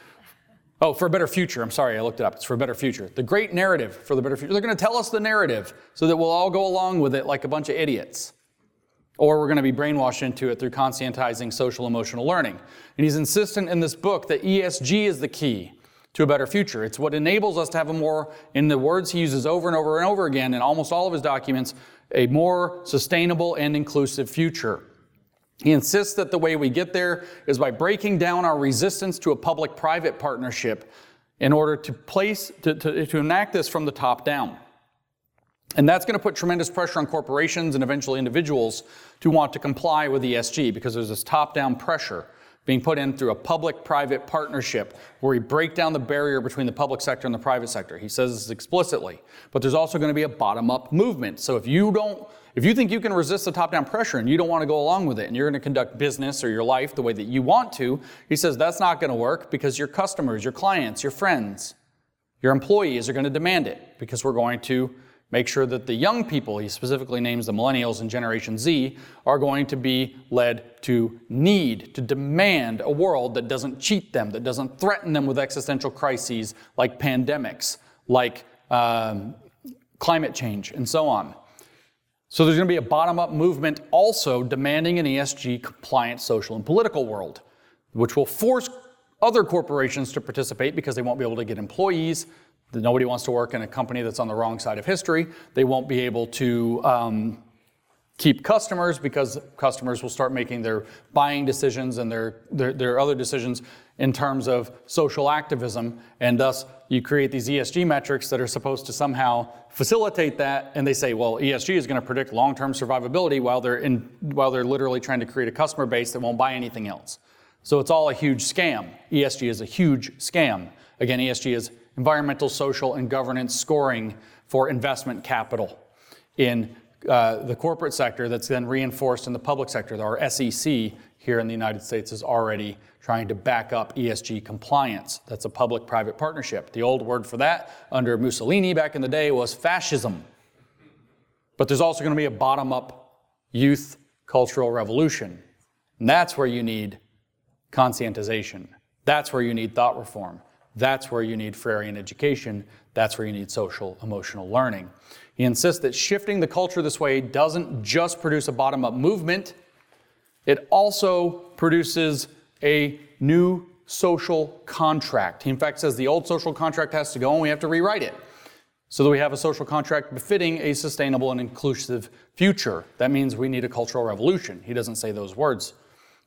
Oh, for a better future. I'm sorry, I looked it up. It's for a better future. The great narrative for the better future. They're going to tell us the narrative so that we'll all go along with it like a bunch of idiots. Or we're going to be brainwashed into it through conscientizing social emotional learning. And he's insistent in this book that ESG is the key to a better future. It's what enables us to have a more, in the words he uses over and over and over again in almost all of his documents, a more sustainable and inclusive future. He insists that the way we get there is by breaking down our resistance to a public private partnership in order to place, to, to, to enact this from the top down. And that's going to put tremendous pressure on corporations and eventually individuals to want to comply with ESG because there's this top down pressure being put in through a public private partnership where we break down the barrier between the public sector and the private sector. He says this explicitly. But there's also going to be a bottom up movement. So if you don't if you think you can resist the top down pressure and you don't want to go along with it and you're going to conduct business or your life the way that you want to, he says that's not going to work because your customers, your clients, your friends, your employees are going to demand it because we're going to make sure that the young people, he specifically names the millennials and Generation Z, are going to be led to need, to demand a world that doesn't cheat them, that doesn't threaten them with existential crises like pandemics, like um, climate change, and so on. So there's going to be a bottom up movement also demanding an ESG compliant social and political world, which will force other corporations to participate because they won't be able to get employees. Nobody wants to work in a company that's on the wrong side of history. They won't be able to um, keep customers because customers will start making their buying decisions and their, their, their other decisions in terms of social activism, and thus you create these ESG metrics that are supposed to somehow facilitate that, and they say, well, ESG is going to predict long-term survivability while they're in, while they're literally trying to create a customer base that won't buy anything else. So it's all a huge scam. ESG is a huge scam. Again, ESG is environmental, social, and governance scoring for investment capital in uh, the corporate sector that's then reinforced in the public sector. Our SEC here in the United States is already trying to back up ESG compliance. That's a public private partnership. The old word for that under Mussolini back in the day was fascism. But there's also going to be a bottom up youth cultural revolution. And that's where you need conscientization. That's where you need thought reform. That's where you need Freirean education. That's where you need social emotional learning. He insists that shifting the culture this way doesn't just produce a bottom up movement, it also produces a new social contract. He, in fact, says the old social contract has to go and we have to rewrite it so that we have a social contract befitting a sustainable and inclusive future. That means we need a cultural revolution. He doesn't say those words,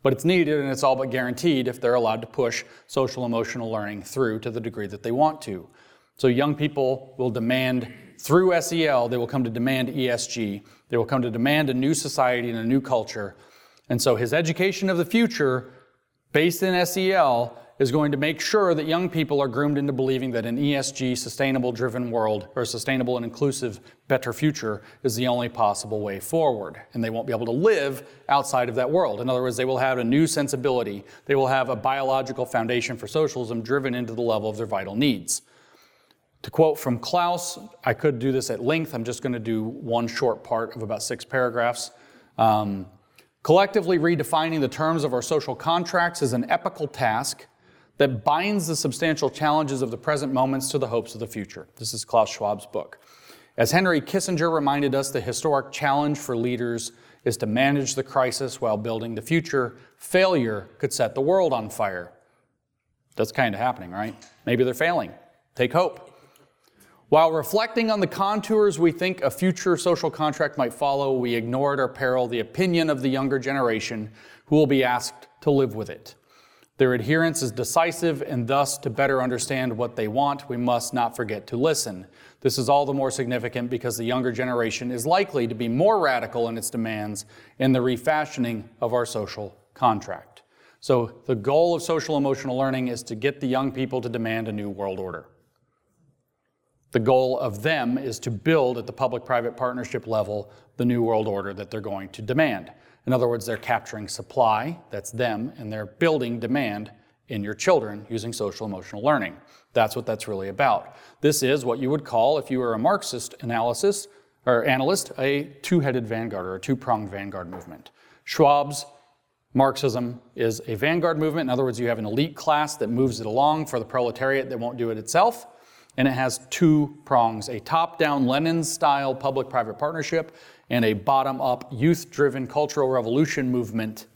but it's needed and it's all but guaranteed if they're allowed to push social emotional learning through to the degree that they want to. So young people will demand through SEL, they will come to demand ESG. They will come to demand a new society and a new culture. And so his education of the future, based in SEL, is going to make sure that young people are groomed into believing that an ESG, sustainable driven world, or a sustainable and inclusive, better future is the only possible way forward. And they won't be able to live outside of that world. In other words, they will have a new sensibility. They will have a biological foundation for socialism driven into the level of their vital needs. To quote from Klaus, I could do this at length. I'm just going to do one short part of about six paragraphs. Um, collectively redefining the terms of our social contracts is an epical task that binds the substantial challenges of the present moments to the hopes of the future. This is Klaus Schwab's book. As Henry Kissinger reminded us, the historic challenge for leaders is to manage the crisis while building the future. Failure could set the world on fire. That's kind of happening, right? Maybe they're failing. Take hope. While reflecting on the contours we think a future social contract might follow, we ignore at our peril the opinion of the younger generation who will be asked to live with it. Their adherence is decisive, and thus, to better understand what they want, we must not forget to listen. This is all the more significant because the younger generation is likely to be more radical in its demands in the refashioning of our social contract. So, the goal of social emotional learning is to get the young people to demand a new world order. The goal of them is to build at the public private partnership level the new world order that they're going to demand. In other words, they're capturing supply, that's them, and they're building demand in your children using social emotional learning. That's what that's really about. This is what you would call, if you were a Marxist analysis or analyst, a two-headed vanguard or a two-pronged vanguard movement. Schwab's Marxism is a vanguard movement. In other words, you have an elite class that moves it along for the proletariat that won't do it itself and it has two prongs a top down Lenin style public private partnership and a bottom up youth driven cultural revolution movement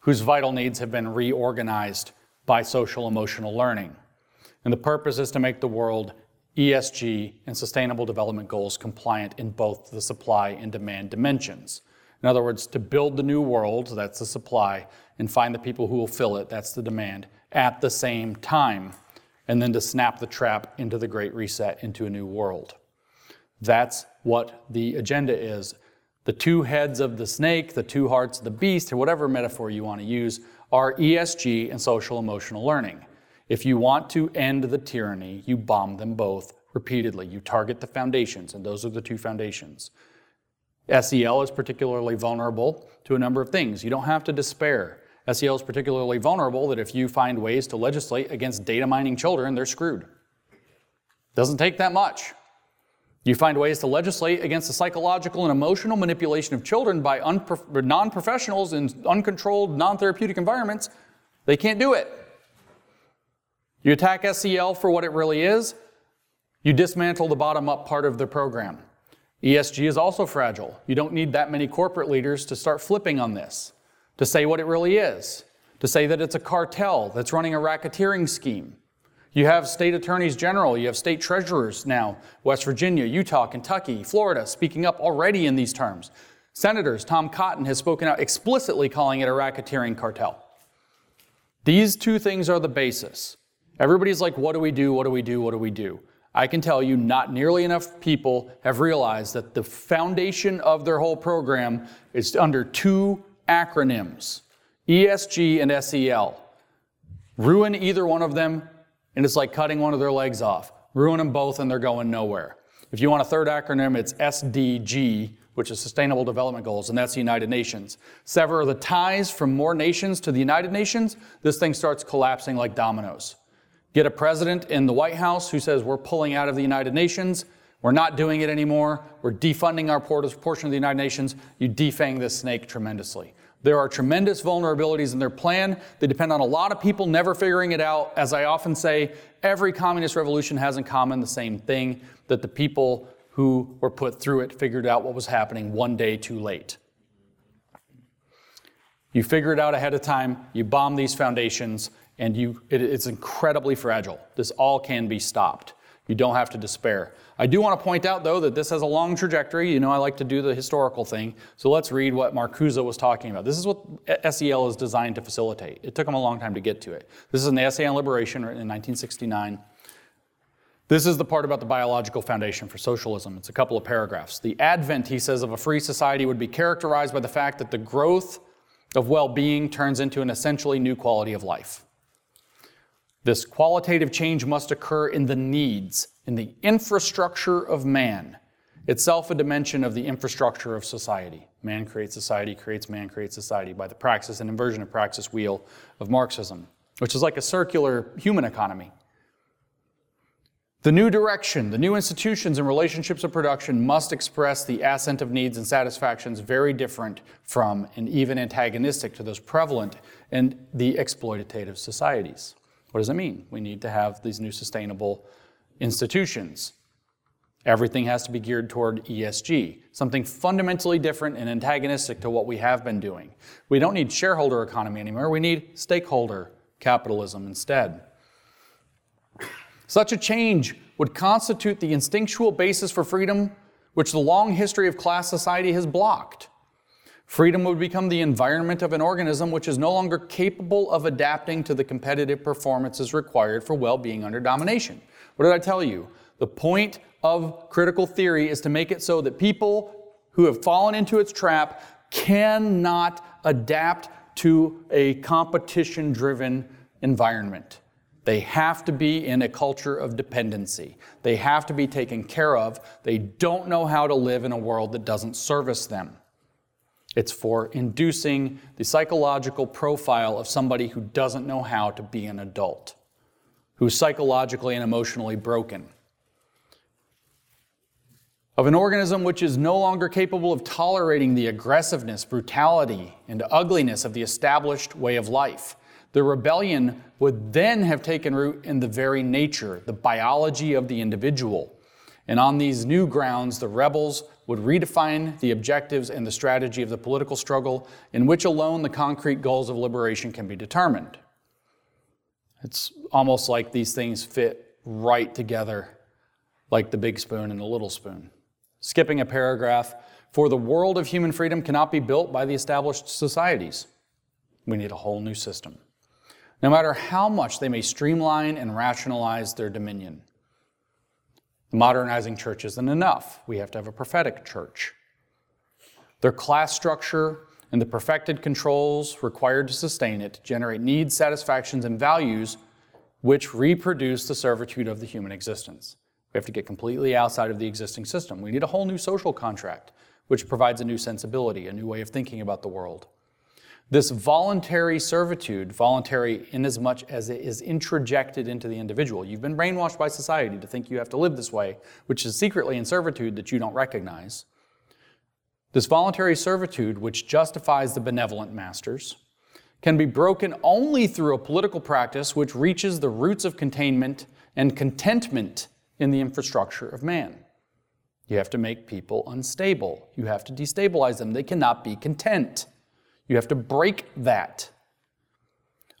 whose vital needs have been reorganized by social emotional learning. And the purpose is to make the world ESG and sustainable development goals compliant in both the supply and demand dimensions. In other words, to build the new world, that's the supply, and find the people who will fill it, that's the demand, at the same time and then to snap the trap into the Great Reset into a new world. That's what the agenda is. The two heads of the snake, the two hearts of the beast, or whatever metaphor you want to use, are ESG and social emotional learning. If you want to end the tyranny, you bomb them both repeatedly. You target the foundations, and those are the two foundations. SEL is particularly vulnerable to a number of things. You don't have to despair. SEL is particularly vulnerable that if you find ways to legislate against data mining children, they're screwed. Doesn't take that much. You find ways to legislate against the psychological and emotional manipulation of children by unprof- non professionals in uncontrolled, non therapeutic environments, they can't do it. You attack SEL for what it really is, you dismantle the bottom up part of the program. ESG is also fragile. You don't need that many corporate leaders to start flipping on this to say what it really is, to say that it's a cartel that's running a racketeering scheme. You have state attorneys general, you have state treasurers now, West Virginia, Utah, Kentucky, Florida, speaking up already in these terms. Senators, Tom Cotton has spoken out explicitly calling it a racketeering cartel. These two things are the basis. Everybody's like, what do we do? What do we do? What do we do? I can tell you, not nearly enough people have realized that the foundation of their whole program is under two acronyms ESG and SEL. Ruin either one of them, and it's like cutting one of their legs off. Ruin them both, and they're going nowhere. If you want a third acronym, it's SDG which is Sustainable Development Goals, and that's the United Nations. Sever the ties from more nations to the United Nations, this thing starts collapsing like dominoes. Get a president in the White House who says, We're pulling out of the United Nations, we're not doing it anymore, we're defunding our portion of the United Nations, you defang this snake tremendously. There are tremendous vulnerabilities in their plan. They depend on a lot of people never figuring it out. As I often say, every communist revolution has in common the same thing that the people who were put through it figured out what was happening one day too late. You figure it out ahead of time, you bomb these foundations, and you, it, it's incredibly fragile. This all can be stopped. You don't have to despair. I do want to point out, though, that this has a long trajectory. You know, I like to do the historical thing. So let's read what Marcuse was talking about. This is what SEL is designed to facilitate. It took them a long time to get to it. This is the Essay on Liberation in 1969. This is the part about the biological foundation for socialism. It's a couple of paragraphs. The advent, he says, of a free society would be characterized by the fact that the growth of well being turns into an essentially new quality of life. This qualitative change must occur in the needs, in the infrastructure of man, itself a dimension of the infrastructure of society. Man creates society, creates man, creates society by the praxis and inversion of praxis wheel of Marxism, which is like a circular human economy. The new direction, the new institutions and relationships of production must express the ascent of needs and satisfactions very different from and even antagonistic to those prevalent in the exploitative societies. What does it mean? We need to have these new sustainable institutions. Everything has to be geared toward ESG, something fundamentally different and antagonistic to what we have been doing. We don't need shareholder economy anymore, we need stakeholder capitalism instead. Such a change would constitute the instinctual basis for freedom which the long history of class society has blocked. Freedom would become the environment of an organism which is no longer capable of adapting to the competitive performances required for well being under domination. What did I tell you? The point of critical theory is to make it so that people who have fallen into its trap cannot adapt to a competition driven environment. They have to be in a culture of dependency. They have to be taken care of. They don't know how to live in a world that doesn't service them. It's for inducing the psychological profile of somebody who doesn't know how to be an adult, who's psychologically and emotionally broken. Of an organism which is no longer capable of tolerating the aggressiveness, brutality, and ugliness of the established way of life. The rebellion would then have taken root in the very nature, the biology of the individual. And on these new grounds, the rebels would redefine the objectives and the strategy of the political struggle, in which alone the concrete goals of liberation can be determined. It's almost like these things fit right together, like the big spoon and the little spoon. Skipping a paragraph, for the world of human freedom cannot be built by the established societies. We need a whole new system. No matter how much they may streamline and rationalize their dominion. Modernizing church isn't enough. We have to have a prophetic church. Their class structure and the perfected controls required to sustain it generate needs, satisfactions, and values which reproduce the servitude of the human existence. We have to get completely outside of the existing system. We need a whole new social contract, which provides a new sensibility, a new way of thinking about the world. This voluntary servitude, voluntary inasmuch as it is introjected into the individual. You've been brainwashed by society to think you have to live this way, which is secretly in servitude that you don't recognize. This voluntary servitude, which justifies the benevolent masters, can be broken only through a political practice which reaches the roots of containment and contentment in the infrastructure of man. You have to make people unstable. You have to destabilize them. They cannot be content. You have to break that.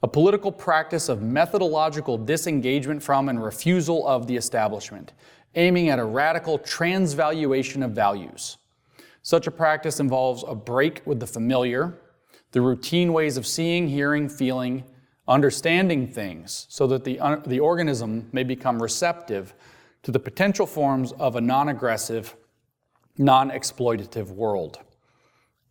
A political practice of methodological disengagement from and refusal of the establishment, aiming at a radical transvaluation of values. Such a practice involves a break with the familiar, the routine ways of seeing, hearing, feeling, understanding things, so that the, the organism may become receptive to the potential forms of a non aggressive, non exploitative world.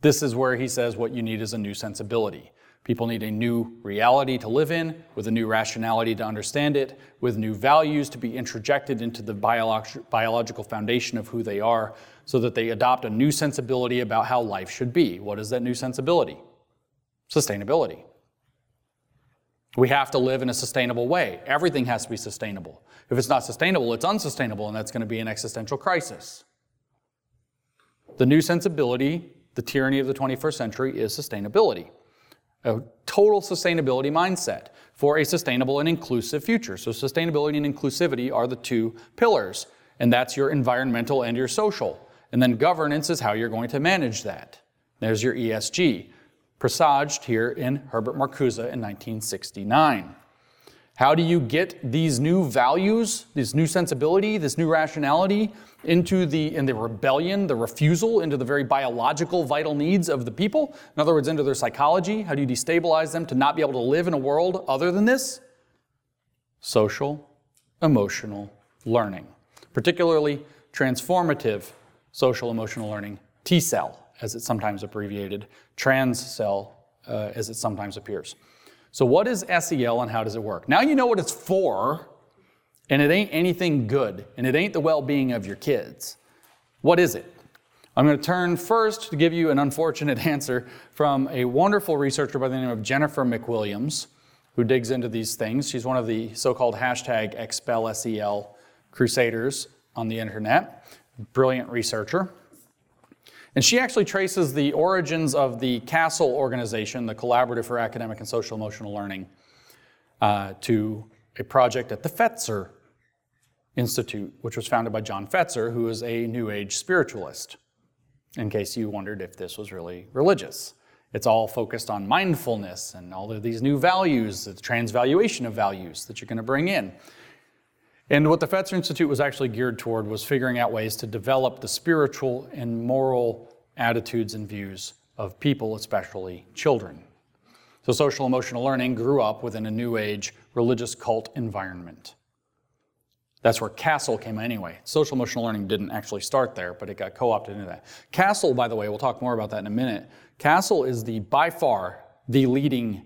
This is where he says what you need is a new sensibility. People need a new reality to live in, with a new rationality to understand it, with new values to be introjected into the biolog- biological foundation of who they are, so that they adopt a new sensibility about how life should be. What is that new sensibility? Sustainability. We have to live in a sustainable way. Everything has to be sustainable. If it's not sustainable, it's unsustainable, and that's going to be an existential crisis. The new sensibility, the tyranny of the 21st century, is sustainability. A total sustainability mindset for a sustainable and inclusive future. So, sustainability and inclusivity are the two pillars, and that's your environmental and your social. And then governance is how you're going to manage that. There's your ESG, presaged here in Herbert Marcuse in 1969. How do you get these new values, this new sensibility, this new rationality into the in the rebellion, the refusal into the very biological vital needs of the people? In other words, into their psychology. How do you destabilize them to not be able to live in a world other than this? Social, emotional learning, particularly transformative social emotional learning, T-cell, as it's sometimes abbreviated, TransCell, uh, as it sometimes appears. So, what is SEL and how does it work? Now you know what it's for, and it ain't anything good, and it ain't the well being of your kids. What is it? I'm going to turn first to give you an unfortunate answer from a wonderful researcher by the name of Jennifer McWilliams, who digs into these things. She's one of the so called hashtag expel SEL crusaders on the internet, brilliant researcher. And she actually traces the origins of the CASEL organization, the Collaborative for Academic and Social Emotional Learning, uh, to a project at the Fetzer Institute, which was founded by John Fetzer, who is a New Age spiritualist, in case you wondered if this was really religious. It's all focused on mindfulness and all of these new values, the transvaluation of values that you're going to bring in. And what the Fetzer Institute was actually geared toward was figuring out ways to develop the spiritual and moral attitudes and views of people, especially children. So, social emotional learning grew up within a New Age religious cult environment. That's where CASEL came anyway. Social emotional learning didn't actually start there, but it got co opted into that. CASEL, by the way, we'll talk more about that in a minute. CASEL is the by far the leading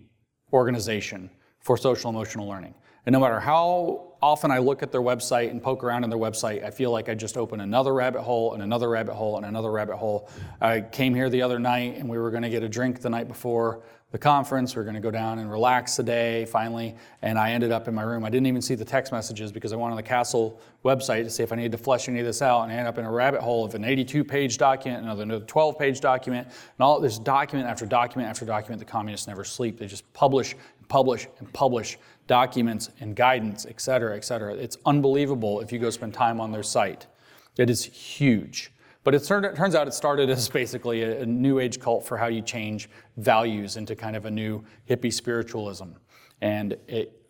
organization for social emotional learning. And no matter how often I look at their website and poke around in their website, I feel like I just open another rabbit hole and another rabbit hole and another rabbit hole. I came here the other night and we were going to get a drink the night before the conference. We are going to go down and relax a day finally. And I ended up in my room. I didn't even see the text messages because I went on the CASEL website to see if I needed to flesh any of this out. And I ended up in a rabbit hole of an 82 page document, another 12 page document, and all this document after document after document. The communists never sleep. They just publish and publish and publish documents and guidance, et cetera, et cetera. It's unbelievable if you go spend time on their site. It is huge. But it, turned, it turns out it started as basically a, a, new age cult for how you change values into kind of a new hippie spiritualism. And it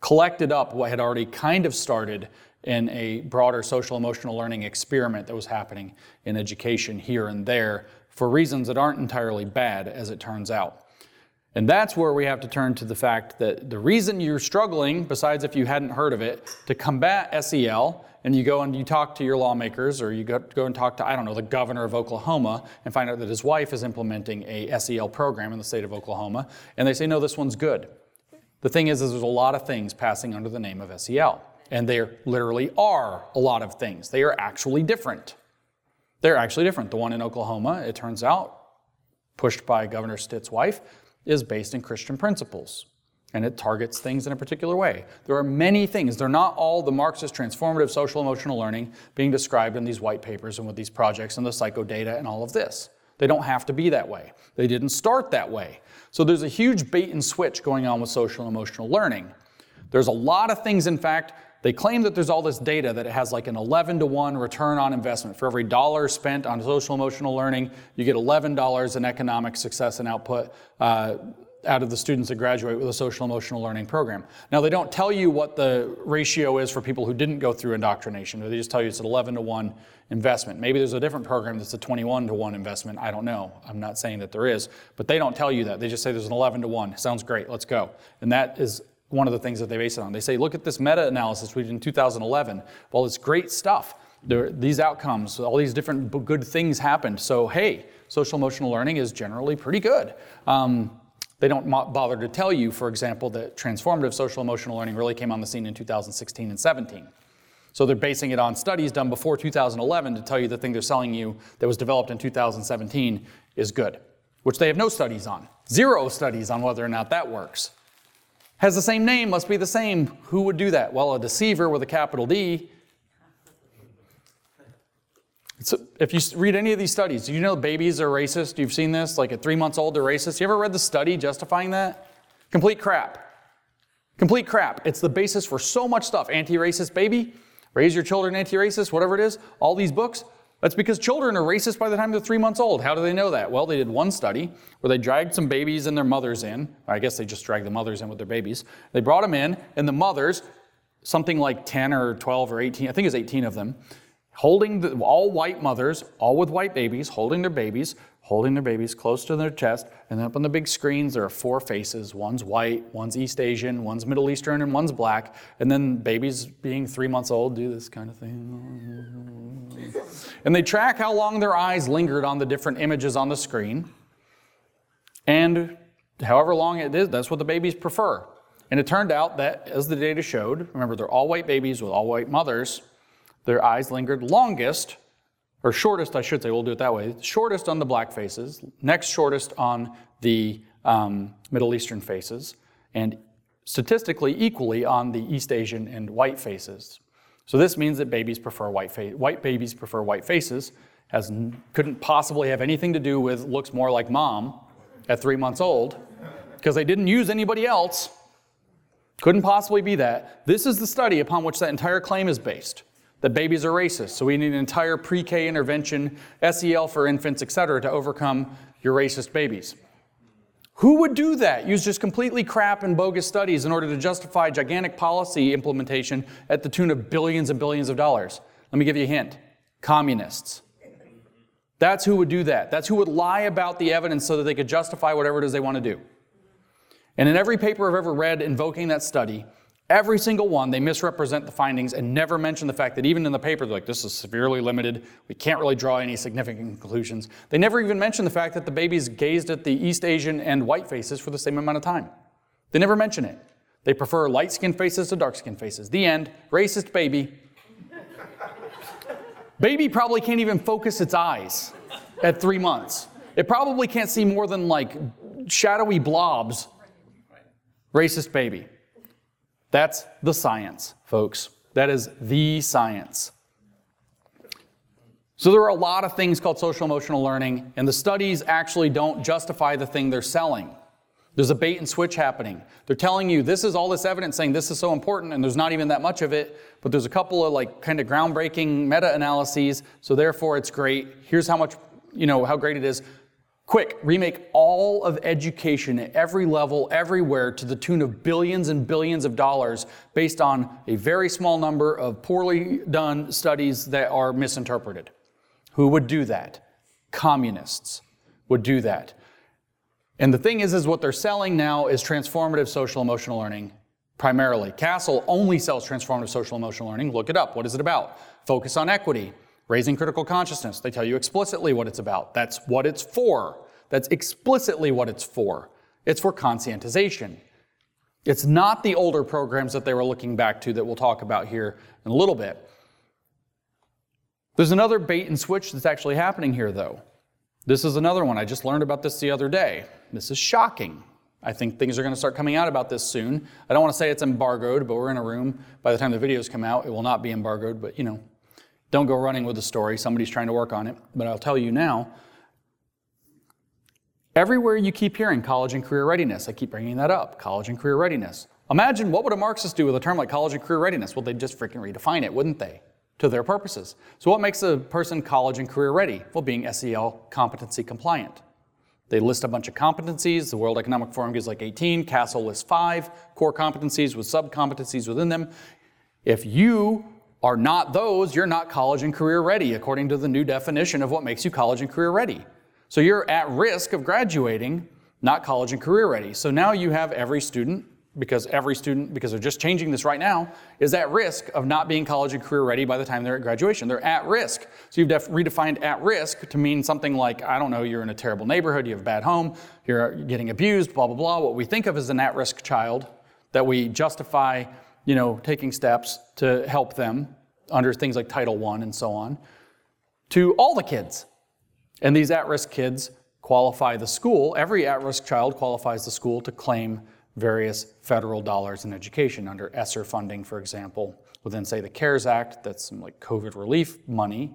collected up what had already kind of started in a broader social emotional learning experiment that was happening in education here and there for reasons that aren't entirely bad, as it turns out. And that's where we have to turn to the fact that the reason you're struggling, besides if you hadn't heard of it, to combat SEL, and you go and you talk to your lawmakers, or you go, and talk to, I don't know, the governor of Oklahoma, and find out that his wife is implementing a SEL program in the state of Oklahoma, and they say, no, this one's good. The thing is, is there's a lot of things passing under the name of SEL. And there literally are a lot of things. They are actually different. They're actually different. The one in Oklahoma, it turns out, pushed by Governor Stitt's wife, is based in Christian principles and it targets things in a particular way. There are many things. They're not all the Marxist transformative social emotional learning being described in these white papers and with these projects and the psychodata and all of this. They don't have to be that way. They didn't start that way. So there's a huge bait and switch going on with social emotional learning. There's a lot of things, in fact, they claim that there's all this data that it has like an 11 to 1 return on investment. For every dollar spent on social emotional learning, you get $11 in economic success and output. Uh, out of the students that graduate with a social emotional learning program. Now, they don't tell you what the ratio is for people who didn't go through indoctrination, they just tell you it's an 11 to 1 investment. Maybe there's a different program that's a 21 to 1 investment. I don't know. I'm not saying that there is, but they don't tell you that. They just say there's an 11 to 1. Sounds great, let's go. And that is one of the things that they base it on. They say, look at this meta analysis we did in 2011. Well, it's great stuff. There, these outcomes, all these different good things happened. So, hey, social emotional learning is generally pretty good. Um, they don't bother to tell you, for example, that transformative social emotional learning really came on the scene in 2016 and 17. So they're basing it on studies done before 2011 to tell you the thing they're selling you that was developed in 2017 is good, which they have no studies on. Zero studies on whether or not that works. Has the same name, must be the same. Who would do that? Well, a deceiver with a capital D. So if you read any of these studies, do you know babies are racist? You've seen this? Like at three months old, they're racist. You ever read the study justifying that? Complete crap. Complete crap. It's the basis for so much stuff. Anti racist baby, raise your children anti racist, whatever it is, all these books. That's because children are racist by the time they're three months old. How do they know that? Well, they did one study where they dragged some babies and their mothers in. I guess they just dragged the mothers in with their babies. They brought them in, and the mothers, something like 10 or 12 or 18, I think it's 18 of them, holding the, all white mothers, all with white babies, holding their babies, holding their babies close to their chest, and up on the big screens there are four faces. One's white, one's East Asian, one's Middle Eastern, and one's black. And then babies being three months old do this kind of thing. And they track how long their eyes lingered on the different images on the screen. And however long it is, that's what the babies prefer. And it turned out that, as the data showed, remember they're all white babies with all white mothers, their eyes lingered longest or shortest, I should say, we'll do it that way, shortest on the black faces, next shortest on the um, Middle Eastern faces, and statistically equally on the East Asian and white faces. So this means that babies prefer white, fa- white babies prefer white faces, has couldn't possibly have anything to do with looks more like mom at three months old, because they didn't use anybody else. Couldn't possibly be that. This is the study upon which that entire claim is based that babies are racist. So we need an entire pre K intervention, SEL for infants, et cetera, to overcome your racist babies. Who would do that? Use just completely crap and bogus studies in order to justify gigantic policy implementation at the tune of billions and billions of dollars? Let me give you a hint communists. That's who would do that. That's who would lie about the evidence so that they could justify whatever it is they want to do. And in every paper I've ever read invoking that study, Every single one, they misrepresent the findings and never mention the fact that even in the paper, they're like, this is severely limited. We can't really draw any significant conclusions. They never even mention the fact that the babies gazed at the East Asian and white faces for the same amount of time. They never mention it. They prefer light skinned faces to dark skinned faces. The end. Racist baby. baby probably can't even focus its eyes at three months. It probably can't see more than like shadowy blobs. Racist baby. That's the science, folks. That is the science. So there are a lot of things called social emotional learning, and the studies actually don't justify the thing they're selling. There's a bait and switch happening. They're telling you this is all this evidence saying this is so important, and there's not even that much of it, but there's a couple of like kind of groundbreaking meta-analyses, so therefore it's great. Here's how much, you know, how great it is. Quick, remake all of education at every level, everywhere, to the tune of billions and billions of dollars based on a very small number of poorly done studies that are misinterpreted. Who would do that? Communists would do that. And the thing is, is what they're selling now is transformative social emotional learning primarily. CASEL only sells transformative social emotional learning. Look it up. What is it about? Focus on equity, Raising critical consciousness, they tell you explicitly what it's about. That's what it's for. That's explicitly what it's for. It's for conscientization. It's not the older programs that they were looking back to that we'll talk about here in a little bit. There's another bait and switch that's actually happening here, though. This is another one. I just learned about this the other day. This is shocking. I think things are going to start coming out about this soon. I don't want to say it's embargoed, but we're in a room. By the time the videos come out, it will not be embargoed, but you know, don't go running with the story. Somebody's trying to work on it. But I'll tell you now everywhere you keep hearing college and career readiness, I keep bringing that up college and career readiness. Imagine what would a Marxist do with a term like college and career readiness? Well, they'd just freaking redefine it, wouldn't they? To their purposes. So, what makes a person college and career ready? Well, being SEL competency compliant. They list a bunch of competencies. The World Economic Forum gives like 18. CASEL lists five core competencies with sub competencies within them. If you are not those, you're not college and career ready, according to the new definition of what makes you college and career ready. So you're at risk of graduating not college and career ready. So now you have every student, because every student, because they're just changing this right now, is at risk of not being college and career ready by the time they're at graduation. They're at risk. So you've def- redefined at risk to mean something like, I don't know, you're in a terrible neighborhood, you have a bad home, you're getting abused, blah, blah, blah. What we think of as an at risk child that we justify you know, taking steps to help them under things like Title I and so on, to all the kids. And these at risk kids qualify the school, every at risk child qualifies the school to claim various federal dollars in education under ESSER funding, for example, within, say, the CARES Act, that's some like COVID relief money,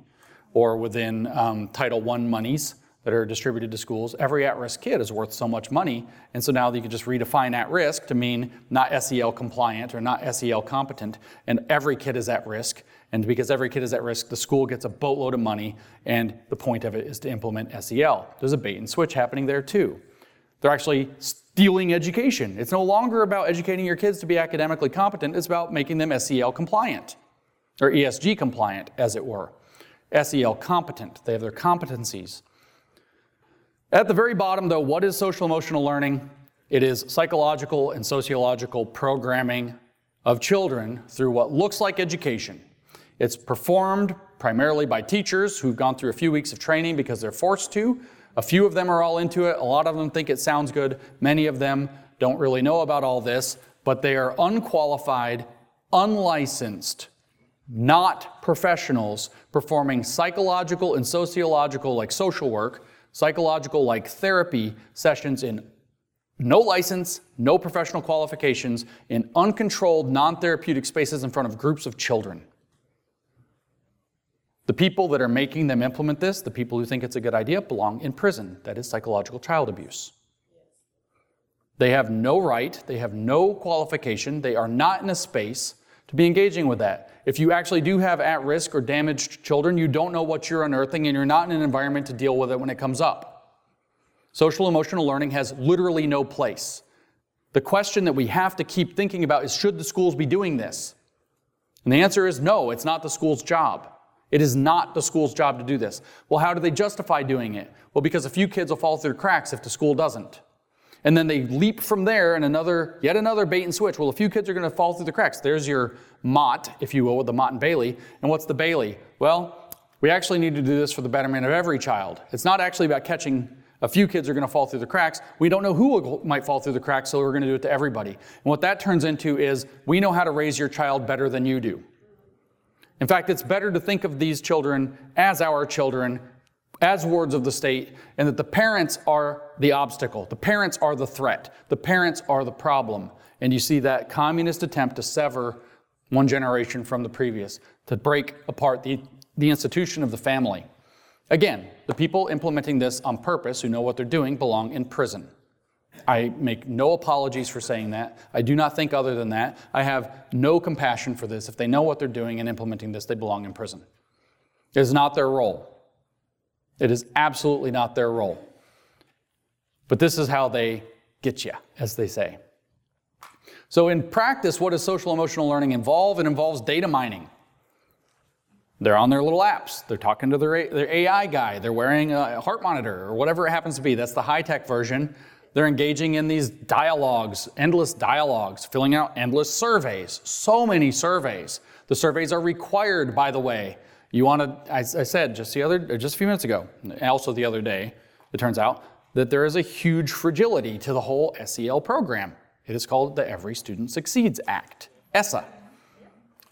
or within um, Title I monies that are distributed to schools. Every at risk kid is worth so much money. And so now you can just redefine at risk to mean not SEL compliant or not SEL competent, and every kid is at risk. And because every kid is at risk, the school gets a boatload of money, and the point of it is to implement SEL. There's a bait and switch happening there too. They're actually stealing education. It's no longer about educating your kids to be academically competent, it's about making them SEL compliant, or ESG compliant, as it were. SEL competent, they have their competencies. At the very bottom, though, what is social emotional learning? It is psychological and sociological programming of children through what looks like education. It's performed primarily by teachers who've gone through a few weeks of training because they're forced to. A few of them are all into it. A lot of them think it sounds good. Many of them don't really know about all this, but they are unqualified, unlicensed, not professionals performing psychological and sociological, like social work, psychological, like therapy sessions in no license, no professional qualifications, in uncontrolled, non therapeutic spaces in front of groups of children. The people that are making them implement this, the people who think it's a good idea, belong in prison. That is psychological child abuse. They have no right, they have no qualification, they are not in a space to be engaging with that. If you actually do have at risk or damaged children, you don't know what you're unearthing and you're not in an environment to deal with it when it comes up. Social emotional learning has literally no place. The question that we have to keep thinking about is should the schools be doing this? And the answer is no, it's not the school's job. It is not the school's job to do this. Well, how do they justify doing it? Well, because a few kids will fall through cracks if the school doesn't. And then they leap from there and another, yet another bait and switch. Well, a few kids are going to fall through the cracks. There's your Motte, if you will, with the Motte and Bailey. And what's the Bailey? Well, we actually need to do this for the betterment of every child. It's not actually about catching a few kids are going to fall through the cracks. We don't know who might fall through the cracks, so we're going to do it to everybody. And what that turns into is we know how to raise your child better than you do. In fact, it's better to think of these children as our children, as wards of the state, and that the parents are the obstacle. The parents are the threat. The parents are the problem. And you see that communist attempt to sever one generation from the previous, to break apart the, the institution of the family. Again, the people implementing this on purpose, who know what they're doing, belong in prison. I make no apologies for saying that. I do not think other than that. I have no compassion for this. If they know what they're doing and implementing this, they belong in prison. It is not their role. It is absolutely not their role. But this is how they get you, as they say. So, in practice, what does social emotional learning involve? It involves data mining. They're on their little apps. They're talking to their, their AI guy. They're wearing a heart monitor or whatever it happens to be. That's the high tech version. They're engaging in these dialogues, endless dialogues, filling out endless surveys, so many surveys. The surveys are required, by the way. You want to, as I said just the other, just a few minutes ago, also the other day, it turns out that there is a huge fragility to the whole SEL program. It is called the Every Student Succeeds Act, ESSA.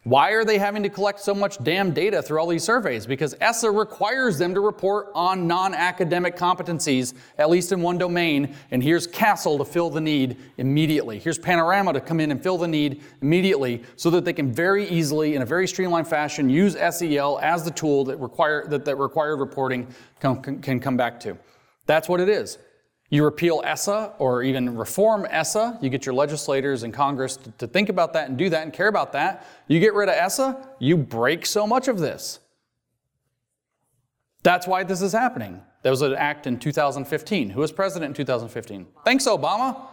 Why are they having to collect so much damn data through all these surveys? Because ESSA requires them to report on non academic competencies, at least in one domain. And here's CASEL to fill the need immediately. Here's Panorama to come in and fill the need immediately so that they can very easily, in a very streamlined fashion, use SEL as the tool that, require, that, that required reporting can, can come back to. That's what it is. You repeal ESSA or even reform ESSA. You get your legislators in Congress to, to, think about that and do that and care about that. You get rid of ESSA, you break so much of this. That's why this is happening. There was an act in 2015. Who was president in 2015? Thanks, Obama.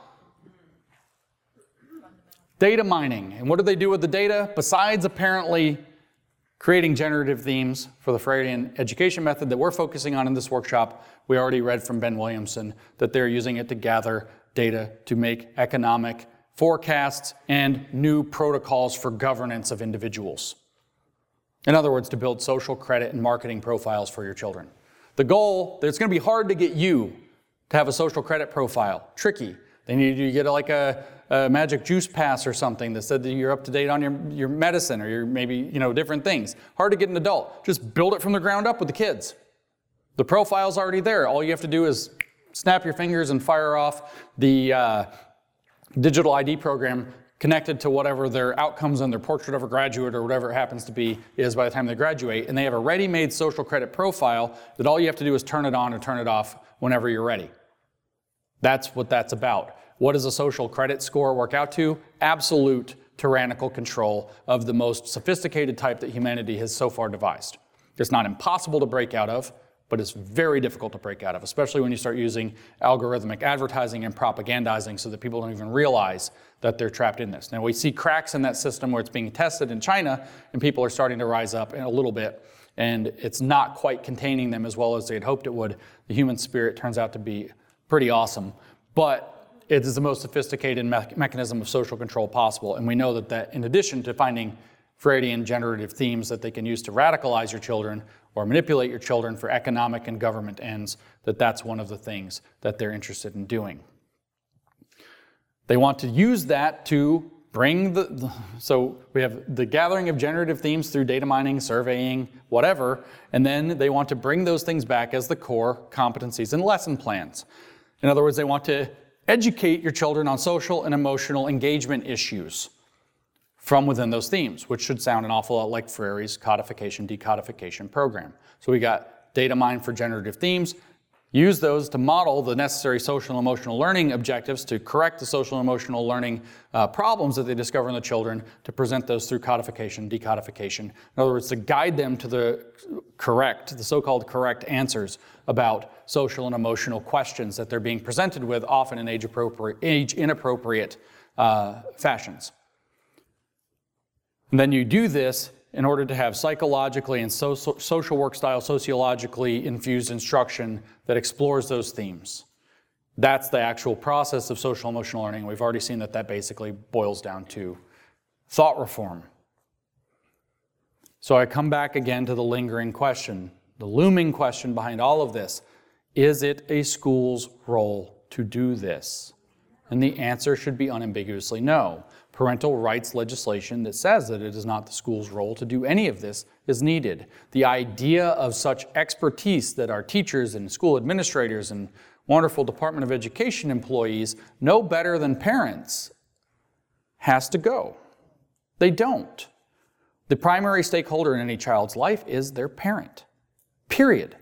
Data mining. And what do they do with the data? Besides apparently creating generative themes for the Freirean education method that we're focusing on in this workshop, we already read from Ben Williamson that they're using it to gather data to make economic forecasts and new protocols for governance of individuals. In other words, to build social credit and marketing profiles for your children. The goal, that it's going to be hard to get you to have a social credit profile. Tricky. They needed you to get like a, a magic juice pass or something that said that you're up to date on your, your medicine or your maybe, you know, different things. Hard to get an adult. Just build it from the ground up with the kids. The profile's already there. All you have to do is snap your fingers and fire off the uh, digital ID program connected to whatever their outcomes and their portrait of a graduate or whatever it happens to be is by the time they graduate. And they have a ready made social credit profile that all you have to do is turn it on or turn it off whenever you're ready. That's what that's about. What does a social credit score work out to? Absolute tyrannical control of the most sophisticated type that humanity has so far devised. It's not impossible to break out of, but it's very difficult to break out of, especially when you start using algorithmic advertising and propagandizing so that people don't even realize that they're trapped in this. Now, we see cracks in that system where it's being tested in China, and people are starting to rise up in a little bit, and it's not quite containing them as well as they had hoped it would. The human spirit turns out to be pretty awesome, but it is the most sophisticated me- mechanism of social control possible, and we know that, that in addition to finding Freirean generative themes that they can use to radicalize your children or manipulate your children for economic and government ends, that that's one of the things that they're interested in doing. They want to use that to bring the, the, so we have the gathering of generative themes through data mining, surveying, whatever, and then they want to bring those things back as the core competencies and lesson plans. In other words, they want to educate your children on social and emotional engagement issues from within those themes, which should sound an awful lot like Freire's codification decodification program. So we got data mine for generative themes, use those to model the necessary social and emotional learning objectives to correct the social and emotional learning uh, problems that they discover in the children, to present those through codification, decodification. In other words, to guide them to the correct, the so called correct answers about social and emotional questions that they're being presented with, often in age, appropriate, age inappropriate uh, fashions. And then you do this in order to have psychologically and so- social work style, sociologically infused instruction that explores those themes. That's the actual process of social emotional learning. We've already seen that that basically boils down to thought reform. So I come back again to the lingering question, the looming question behind all of this is it a school's role to do this? And the answer should be unambiguously no parental rights legislation that says that it is not the school's role to do any of this is needed. The idea of such expertise that our teachers and school administrators and wonderful Department of Education employees know better than parents has to go. They don't. The primary stakeholder in any child's life is their parent, period.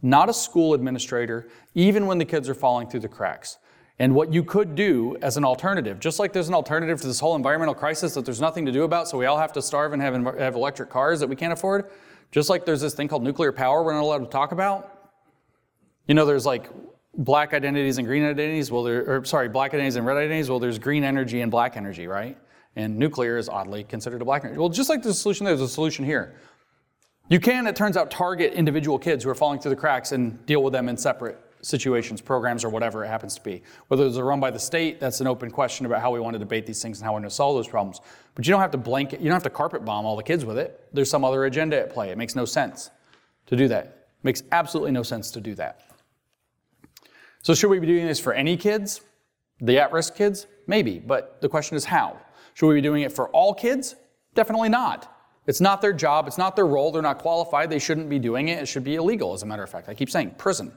Not a school administrator, even when the kids are falling through the cracks. And what you could do as an alternative, just like there's an alternative to this whole environmental crisis that there's nothing to do about, so we all have to starve and have, have electric cars that we can't afford, just like there's this thing called nuclear power we're not allowed to talk about. You know, there's like black identities and green identities. Well, there, or sorry, black identities and red identities. Well, there's green energy and black energy, right? And nuclear is oddly considered a black energy. Well, just like there's a solution, there's a solution here. You can, it turns out, target individual kids who are falling through the cracks and deal with them in separate situations, programs, or whatever it happens to be. Whether those are run by the state, that's an open question about how we want to debate these things and how we're going to solve those problems. But you don't have to blanket, you don't have to carpet bomb all the kids with it. There's some other agenda at play. It makes no sense to do that. It makes absolutely no sense to do that. So, should we be doing this for any kids? The at risk kids? Maybe, but the question is how? Should we be doing it for all kids? Definitely not. It's not their job, it's not their role, they're not qualified, they shouldn't be doing it. It should be illegal, as a matter of fact. I keep saying prison.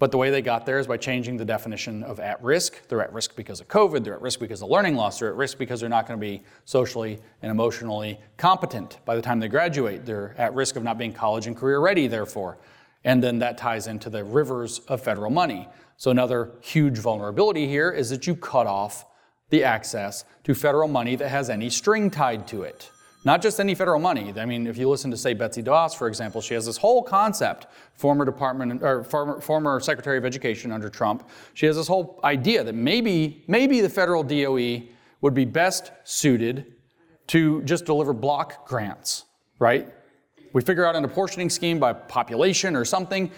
But the way they got there is by changing the definition of at risk. They're at risk because of COVID, they're at risk because of learning loss, they're at risk because they're not going to be socially and emotionally competent by the time they graduate. They're at risk of not being college and career ready, therefore. And then that ties into the rivers of federal money. So, another huge vulnerability here is that you cut off the access to federal money that has any string tied to it. Not just any federal money. I mean, if you listen to, say, Betsy DeVos, for example, she has this whole concept, former Department or former, former Secretary of Education under Trump. She has this whole idea that maybe, maybe the federal DOE would be best suited to just deliver block grants, right? We figure out an apportioning scheme by population or something.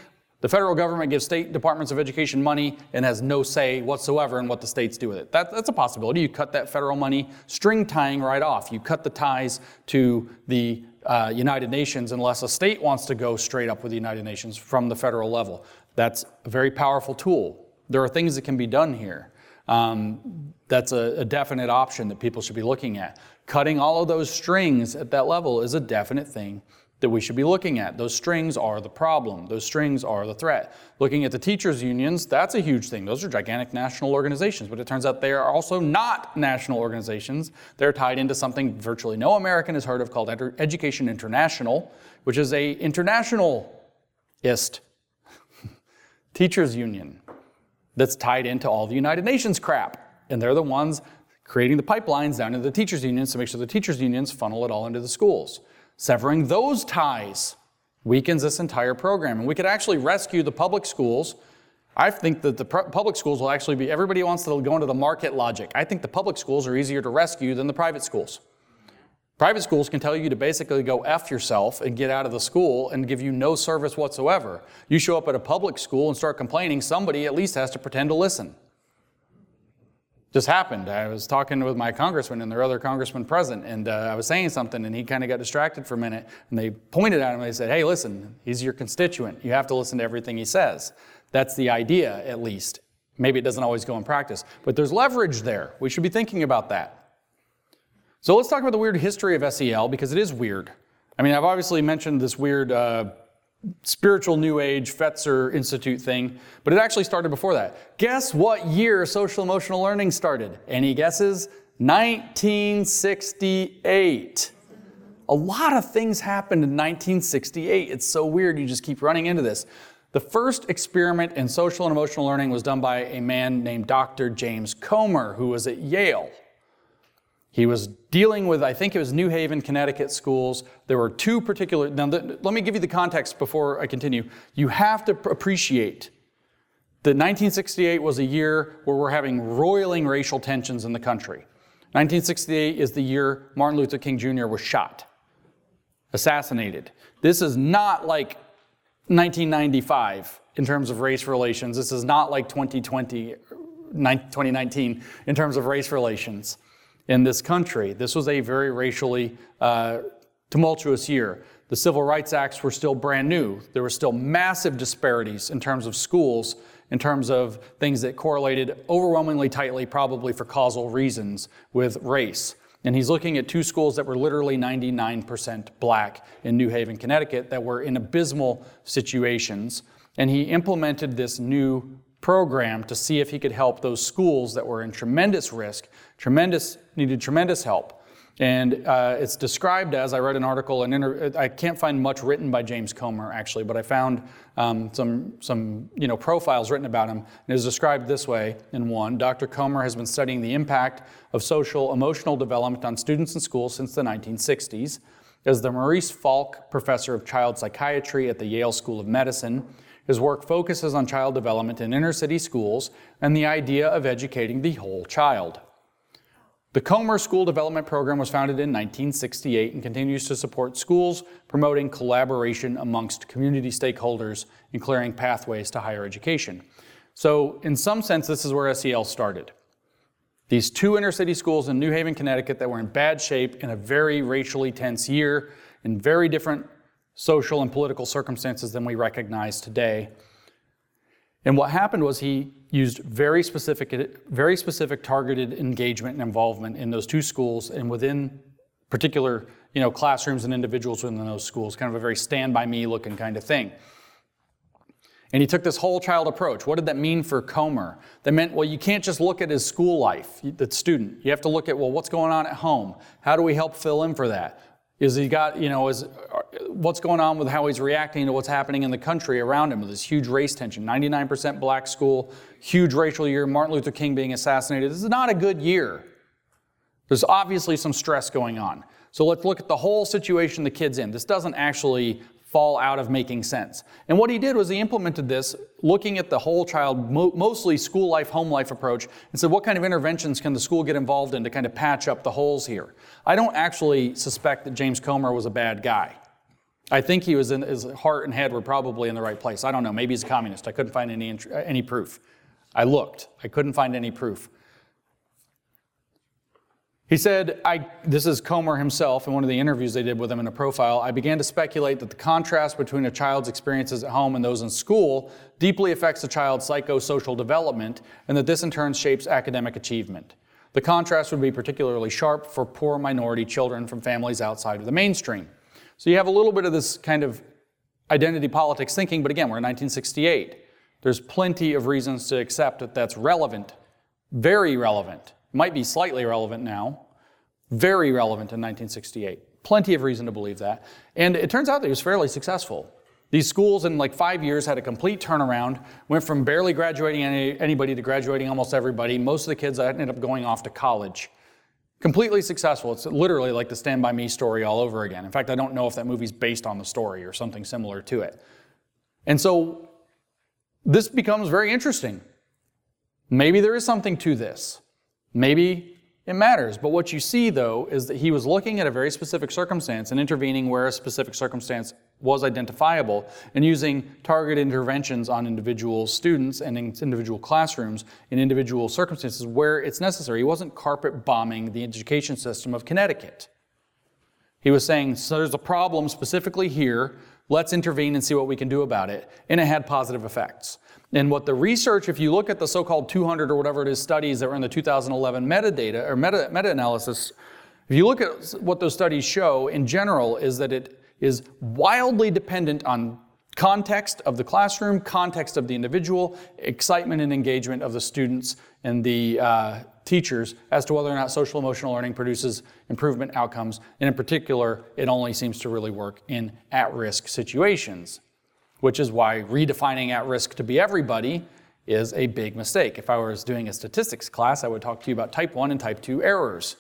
The federal government gives state departments of education money and has no say whatsoever in what the states do with it. That, that's a possibility. You cut that federal money string tying right off. You cut the ties to the uh, United Nations unless a state wants to go straight up with the United Nations from the federal level. That's a very powerful tool. There are things that can be done here. Um, that's a, a definite option that people should be looking at. Cutting all of those strings at that level is a definite thing that we should be looking at. Those strings are the problem. Those strings are the threat. Looking at the teachers' unions, that's a huge thing. Those are gigantic national organizations, but it turns out they are also not national organizations. They're tied into something virtually no American has heard of called Education International, which is a internationalist teachers' union that's tied into all the United Nations crap. And they're the ones creating the pipelines down into the teachers' unions to make sure the teachers' unions funnel it all into the schools. Severing those ties weakens this entire program. And we could actually rescue the public schools. I think that the public schools will actually be, everybody wants to go into the market logic. I think the public schools are easier to rescue than the private schools. Private schools can tell you to basically go F yourself and get out of the school and give you no service whatsoever. You show up at a public school and start complaining, somebody at least has to pretend to listen just happened. I was talking with my congressman and their other congressman present, and uh, I was saying something, and he kind of got distracted for a minute. And they pointed at him and they said, Hey, listen, he's your constituent. You have to listen to everything he says. That's the idea, at least. Maybe it doesn't always go in practice, but there's leverage there. We should be thinking about that. So let's talk about the weird history of SEL because it is weird. I mean, I've obviously mentioned this weird uh, spiritual new age Fetzer Institute thing, but it actually started before that. Guess what year social emotional learning started? Any guesses? 1968. A lot of things happened in 1968. It's so weird, you just keep running into this. The first experiment in social and emotional learning was done by a man named Dr. James Comer, who was at Yale. He was dealing with, I think it was New Haven, Connecticut schools. There were two particular, now the, let me give you the context before I continue. You have to appreciate that 1968 was a year where we're having roiling racial tensions in the country. 1968 is the year Martin Luther King Jr. was shot, assassinated. This is not like 1995 in terms of race relations. This is not like 2020, 2019 in terms of race relations in this country. This was a very racially uh, tumultuous year. The Civil Rights Acts were still brand new. There were still massive disparities in terms of schools, in terms of things that correlated overwhelmingly tightly, probably for causal reasons, with race. And he's looking at two schools that were literally 99% black in New Haven, Connecticut, that were in abysmal situations. And he implemented this new program to see if he could help those schools that were in tremendous risk, tremendous needed tremendous help. And uh, it's described as I read an article, and inter- I can't find much written by James Comer actually, but I found um, some some you know profiles written about him. And it is described this way in one: Dr. Comer has been studying the impact of social emotional development on students in schools since the 1960s. As the Maurice Falk Professor of Child Psychiatry at the Yale School of Medicine, his work focuses on child development in inner city schools and the idea of educating the whole child. The Comer School Development Program was founded in 1968 and continues to support schools promoting collaboration amongst community stakeholders and clearing pathways to higher education. So, in some sense, this is where SEL started. These two inner city schools in New Haven, Connecticut, that were in bad shape in a very racially tense year, in very different social and political circumstances than we recognize today. And what happened was he used very specific, very specific targeted engagement and involvement in those two schools and within particular you know, classrooms and individuals within those schools, kind of a very stand by me looking kind of thing. And he took this whole child approach. What did that mean for Comer? That meant, well, you can't just look at his school life, the student. You have to look at, well, what's going on at home? How do we help fill in for that? Is he got, you know, is what's going on with how he's reacting to what's happening in the country around him with this huge race tension? 99% black school, huge racial year, Martin Luther King being assassinated. This is not a good year. There's obviously some stress going on. So let's look at the whole situation the kid's in. This doesn't actually fall out of making sense. And what he did was he implemented this, looking at the whole child, mo- mostly school life, home life approach, and said, what kind of interventions can the school get involved in to kind of patch up the holes here? I don't actually suspect that James Comer was a bad guy. I think he was in his heart and head were probably in the right place. I don't know. Maybe he's a communist. I couldn't find any any proof. I looked. I couldn't find any proof. He said, I, this is Comer himself in one of the interviews they did with him in a profile. I began to speculate that the contrast between a child's experiences at home and those in school deeply affects a child's psychosocial development, and that this in turn shapes academic achievement. The contrast would be particularly sharp for poor minority children from families outside of the mainstream. So you have a little bit of this kind of identity politics thinking, but again, we're in 1968. There's plenty of reasons to accept that that's relevant, very relevant might be slightly relevant now, very relevant in 1968. Plenty of reason to believe that. And it turns out that he was fairly successful. These schools in like five years had a complete turnaround, went from barely graduating any, anybody to graduating almost everybody. Most of the kids ended up going off to college. Completely successful. It's literally like the Stand By Me story all over again. In fact, I don't know if that movie's based on the story or something similar to it. And so this becomes very interesting. Maybe there is something to this. Maybe it matters. But what you see, though, is that he was looking at a very specific circumstance and intervening where a specific circumstance was identifiable and using targeted interventions on individual students and in individual classrooms in individual circumstances where it's necessary. He wasn't carpet bombing the education system of Connecticut. He was saying, so there's a problem specifically here. Let's intervene and see what we can do about it. And it had positive effects. And what the research, if you look at the so-called 200 or whatever it is studies that were in the 2011 metadata or meta, meta-analysis, if you look at what those studies show in general is that it is wildly dependent on context of the classroom, context of the individual, excitement and engagement of the students and the uh, teachers as to whether or not social emotional learning produces improvement outcomes. And in particular, it only seems to really work in at-risk situations which is why redefining at risk to be everybody is a big mistake. If I was doing a statistics class, I would talk to you about type 1 and type 2 errors.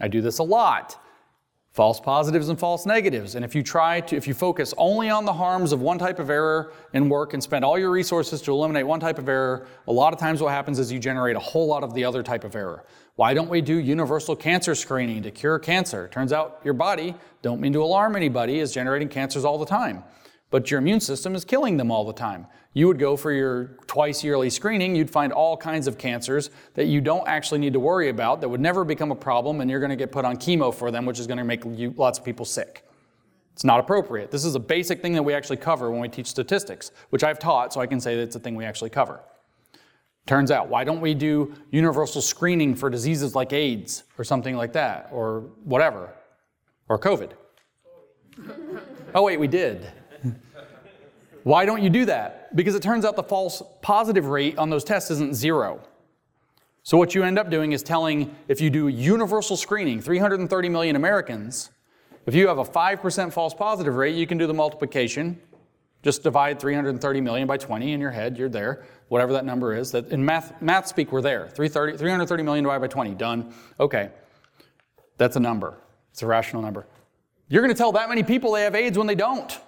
I do this a lot. False positives and false negatives. And if you try to, if you focus only on the harms of one type of error in work and spend all your resources to eliminate one type of error, a lot of times what happens is you generate a whole lot of the other type of error. Why don't we do universal cancer screening to cure cancer? Turns out your body, don't mean to alarm anybody, is generating cancers all the time but your immune system is killing them all the time. You would go for your twice yearly screening, you'd find all kinds of cancers that you don't actually need to worry about, that would never become a problem, and you're going to get put on chemo for them, which is going to make you, lots of people sick. It's not appropriate. This is a basic thing that we actually cover when we teach statistics, which I've taught, so I can say that it's a thing we actually cover. Turns out, why don't we do universal screening for diseases like AIDS or something like that, or whatever, or COVID? oh, wait, we did. Why don't you do that? Because it turns out the false positive rate on those tests isn't zero. So what you end up doing is telling, if you do universal screening, 330 million Americans, if you have a 5% false positive rate, you can do the multiplication. Just divide 330 million by 20 in your head, you're there. Whatever that number is. That in math, math speak, we're there. 330, 330 million divided by 20, done. Okay. That's a number. It's a rational number. You're going to tell that many people they have AIDS when they don't.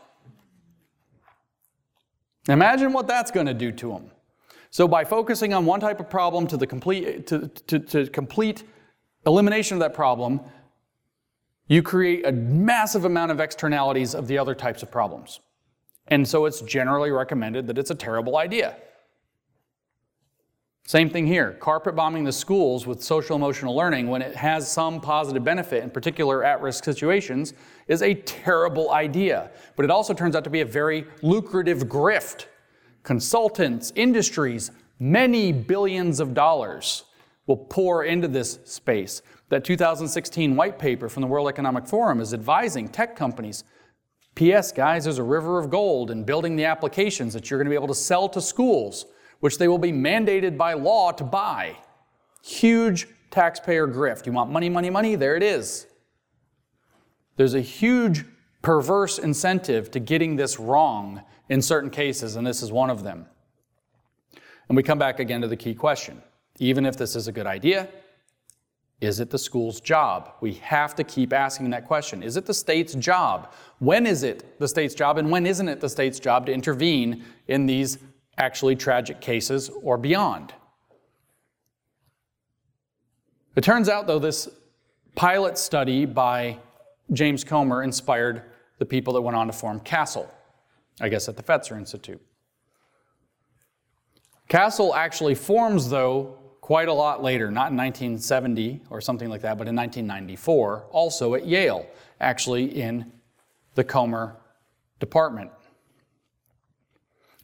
Imagine what that's going to do to them. So by focusing on one type of problem to the complete to, to, to complete elimination of that problem, you create a massive amount of externalities of the other types of problems. And so it's generally recommended that it's a terrible idea. Same thing here. Carpet bombing the schools with social emotional learning when it has some positive benefit, in particular at risk situations, is a terrible idea. But it also turns out to be a very lucrative grift. Consultants, industries, many billions of dollars will pour into this space. That 2016 white paper from the World Economic Forum is advising tech companies P.S., guys, there's a river of gold in building the applications that you're going to be able to sell to schools which they will be mandated by law to buy. Huge taxpayer grift. You want money, money, money? There it is. There's a huge perverse incentive to getting this wrong in certain cases, and this is one of them. And we come back again to the key question. Even if this is a good idea, is it the school's job? We have to keep asking that question. Is it the state's job? When is it the state's job, and when isn't it the state's job to intervene in these actually tragic cases or beyond. It turns out, though, this pilot study by James Comer inspired the people that went on to form CASEL, I guess at the Fetzer Institute. CASEL actually forms, though, quite a lot later, not in 1970 or something like that, but in 1994, also at Yale, actually in the Comer department.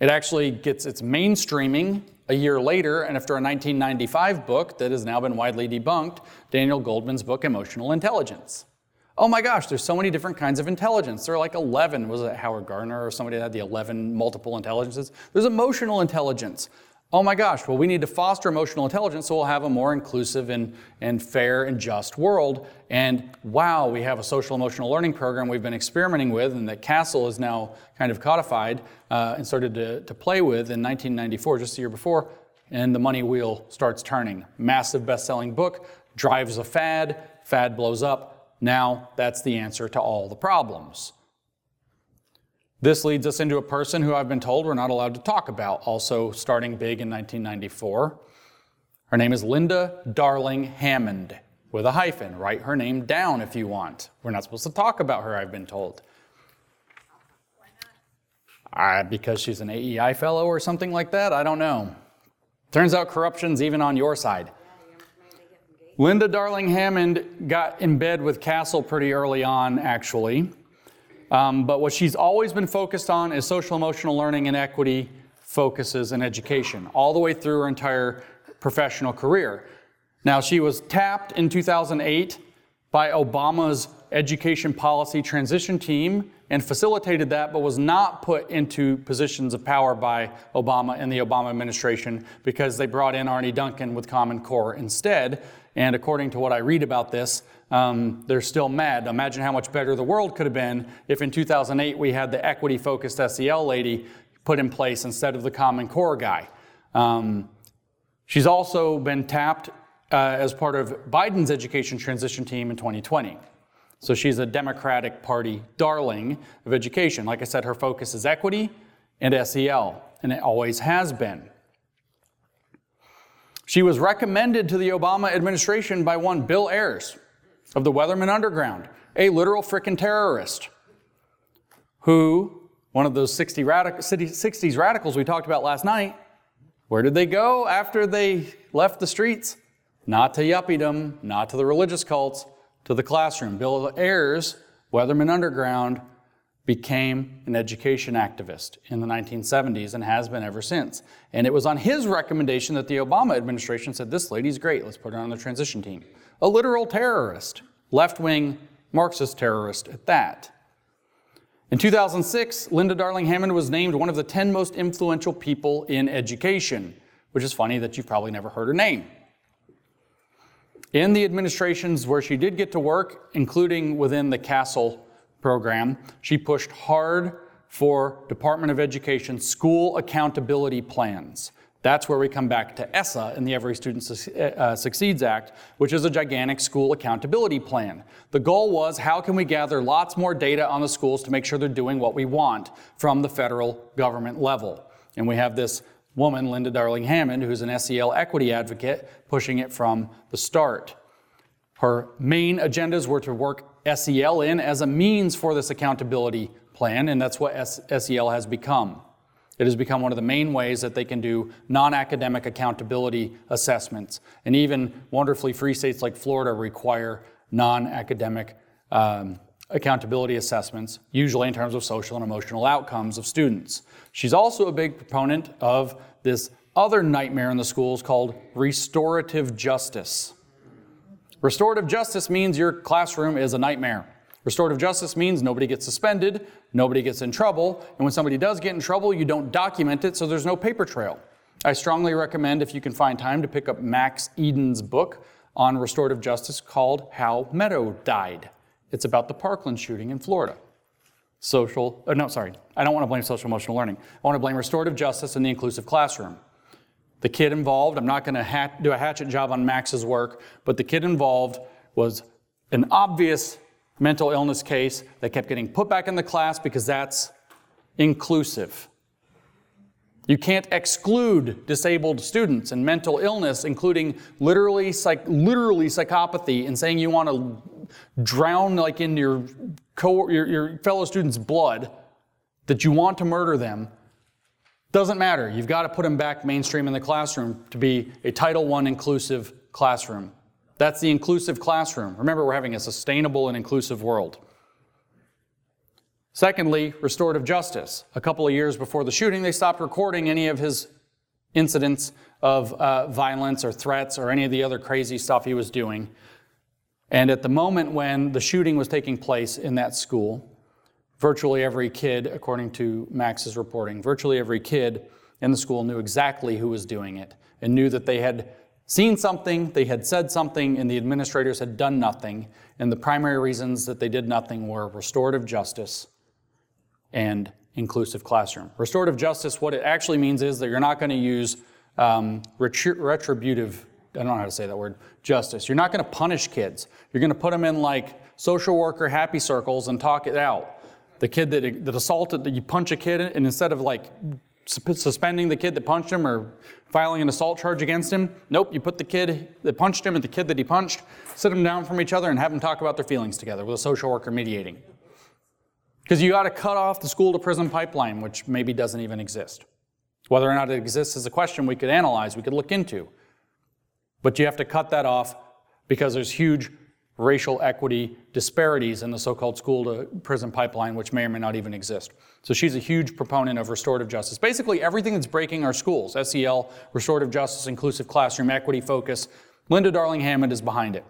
It actually gets its mainstreaming a year later, and after a 1995 book that has now been widely debunked, Daniel Goleman's book, Emotional Intelligence. Oh my gosh, there's so many different kinds of intelligence. There are like 11, was it Howard Gardner or somebody that had the 11 multiple intelligences? There's emotional intelligence. Oh my gosh, well, we need to foster emotional intelligence so we'll have a more inclusive and, and fair and just world. And wow, we have a social emotional learning program we've been experimenting with and that CASEL is now kind of codified uh, and started to, to play with in 1994, just the year before. And the money wheel starts turning. Massive best selling book, drives a fad, fad blows up. Now that's the answer to all the problems. This leads us into a person who I've been told we're not allowed to talk about, also starting big in 1994. Her name is Linda Darling Hammond with a hyphen. Write her name down if you want. We're not supposed to talk about her, I've been told. Why not? Uh, because she's an AEI fellow or something like that? I don't know. Turns out corruption's even on your side. Linda Darling Hammond got in bed with CASEL pretty early on, actually. Um, but what she's always been focused on is social emotional learning and equity focuses in education, all the way through her entire professional career. Now, she was tapped in 2008 by Obama's education policy transition team and facilitated that, but was not put into positions of power by Obama and the Obama administration because they brought in Arne Duncan with Common Core instead. And according to what I read about this, um, they're still mad. Imagine how much better the world could have been if in 2008 we had the equity focused SEL lady put in place instead of the Common Core guy. Um, she's also been tapped uh, as part of Biden's education transition team in 2020. So she's a Democratic Party darling of education. Like I said, her focus is equity and SEL, and it always has been. She was recommended to the Obama administration by one Bill Ayers, of the Weatherman Underground, a literal frickin' terrorist who, one of those 60 radic- 60s radicals we talked about last night, where did they go after they left the streets? Not to yuppiedom, not to the religious cults, to the classroom. Bill Ayers, Weatherman Underground, became an education activist in the 1970s and has been ever since. And it was on his recommendation that the Obama administration said, This lady's great, let's put her on the transition team a literal terrorist, left wing Marxist terrorist at that. In 2006, Linda Darling Hammond was named one of the 10 most influential people in education, which is funny that you've probably never heard her name. In the administrations where she did get to work, including within the CASEL program, she pushed hard for Department of Education school accountability plans. That's where we come back to ESSA in the Every Student uh, Succeeds Act, which is a gigantic school accountability plan. The goal was how can we gather lots more data on the schools to make sure they're doing what we want from the federal government level. And we have this woman, Linda Darling Hammond, who's an SEL equity advocate, pushing it from the start. Her main agendas were to work SEL in as a means for this accountability plan, and that's what SEL has become. It has become one of the main ways that they can do non academic accountability assessments. And even wonderfully free states like Florida require non academic um, accountability assessments, usually in terms of social and emotional outcomes of students. She's also a big proponent of this other nightmare in the schools called restorative justice. Restorative justice means your classroom is a nightmare. Restorative justice means nobody gets suspended, nobody gets in trouble, and when somebody does get in trouble, you don't document it, so there's no paper trail. I strongly recommend, if you can find time, to pick up Max Eden's book on restorative justice called How Meadow Died. It's about the Parkland shooting in Florida. Social, uh, no, sorry, I don't want to blame social emotional learning. I want to blame restorative justice and the inclusive classroom. The kid involved, I'm not going to hat, do a hatchet job on Max's work, but the kid involved was an obvious mental illness case. They kept getting put back in the class because that's inclusive. You can't exclude disabled students and mental illness, including literally, psych, literally psychopathy, and saying you want to drown like in your, co- your, your fellow students' blood, that you want to murder them. Doesn't matter. You've got to put them back mainstream in the classroom to be a Title I inclusive classroom. That's the inclusive classroom. Remember, we're having a sustainable and inclusive world. Secondly, restorative justice. A couple of years before the shooting, they stopped recording any of his incidents of uh, violence or threats or any of the other crazy stuff he was doing. And at the moment when the shooting was taking place in that school, virtually every kid, according to Max's reporting, virtually every kid in the school knew exactly who was doing it and knew that they had seen something, they had said something, and the administrators had done nothing. And the primary reasons that they did nothing were restorative justice and inclusive classroom. Restorative justice, what it actually means is that you're not going to use um, retributive, I don't know how to say that word, justice. You're not going to punish kids. You're going to put them in like social worker happy circles and talk it out. The kid that, that assaulted, that you punch a kid, and instead of like suspending the kid that punched him or filing an assault charge against him, nope, you put the kid that punched him and the kid that he punched, sit them down from each other and have them talk about their feelings together with a social worker mediating. Because you got to cut off the school to prison pipeline, which maybe doesn't even exist. Whether or not it exists is a question we could analyze, we could look into. But you have to cut that off because there's huge racial equity disparities in the so called school to prison pipeline, which may or may not even exist. So she's a huge proponent of restorative justice. Basically, everything that's breaking our schools SEL, restorative justice, inclusive classroom, equity focus Linda Darling Hammond is behind it.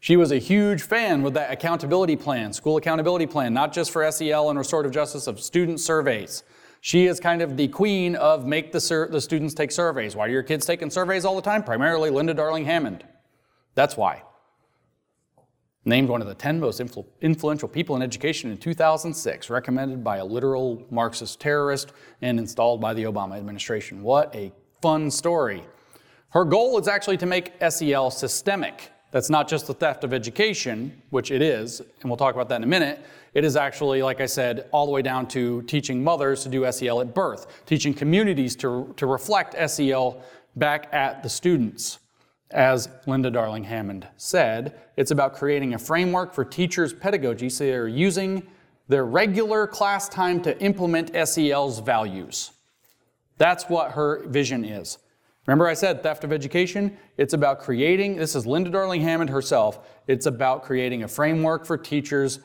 She was a huge fan with that accountability plan, school accountability plan, not just for SEL and restorative justice, of student surveys. She is kind of the queen of make the, sur- the students take surveys. Why are your kids taking surveys all the time? Primarily Linda Darling Hammond. That's why. Named one of the 10 most influ- influential people in education in 2006, recommended by a literal Marxist terrorist and installed by the Obama administration. What a fun story. Her goal is actually to make SEL systemic. That's not just the theft of education, which it is, and we'll talk about that in a minute. It is actually, like I said, all the way down to teaching mothers to do SEL at birth, teaching communities to, to reflect SEL back at the students. As Linda Darling Hammond said, it's about creating a framework for teachers' pedagogy so they're using their regular class time to implement SEL's values. That's what her vision is. Remember, I said theft of education? It's about creating, this is Linda Darling Hammond herself, it's about creating a framework for teachers'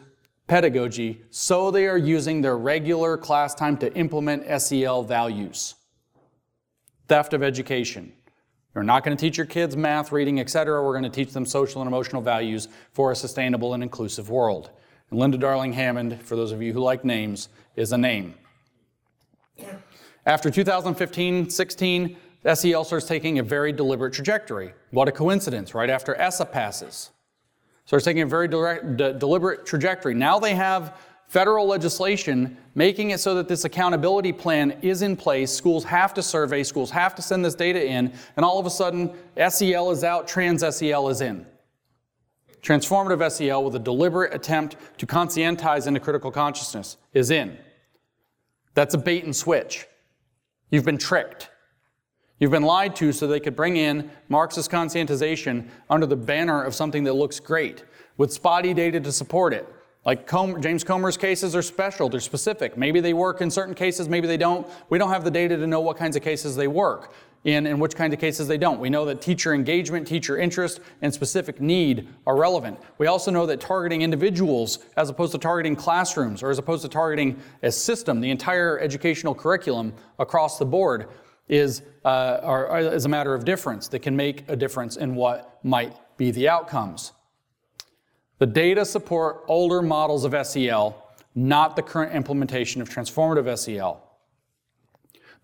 pedagogy so they are using their regular class time to implement SEL values. Theft of education. We're not going to teach your kids math, reading, etc. We're going to teach them social and emotional values for a sustainable and inclusive world. And Linda Darling Hammond, for those of you who like names, is a name. After 2015 16, SEL starts taking a very deliberate trajectory. What a coincidence, right after ESSA passes. Starts taking a very direct, de- deliberate trajectory. Now they have federal legislation making it so that this accountability plan is in place. Schools have to survey, schools have to send this data in, and all of a sudden, SEL is out, trans SEL is in. Transformative SEL, with a deliberate attempt to conscientize into critical consciousness, is in. That's a bait and switch. You've been tricked. You've been lied to so they could bring in Marxist conscientization under the banner of something that looks great, with spotty data to support it. Like Comer, James Comer's cases are special, they're specific. Maybe they work in certain cases, maybe they don't. We don't have the data to know what kinds of cases they work in and which kinds of cases they don't. We know that teacher engagement, teacher interest, and specific need are relevant. We also know that targeting individuals as opposed to targeting classrooms or as opposed to targeting a system, the entire educational curriculum across the board, is, uh, are, is a matter of difference that can make a difference in what might be the outcomes. The data support older models of SEL, not the current implementation of transformative SEL.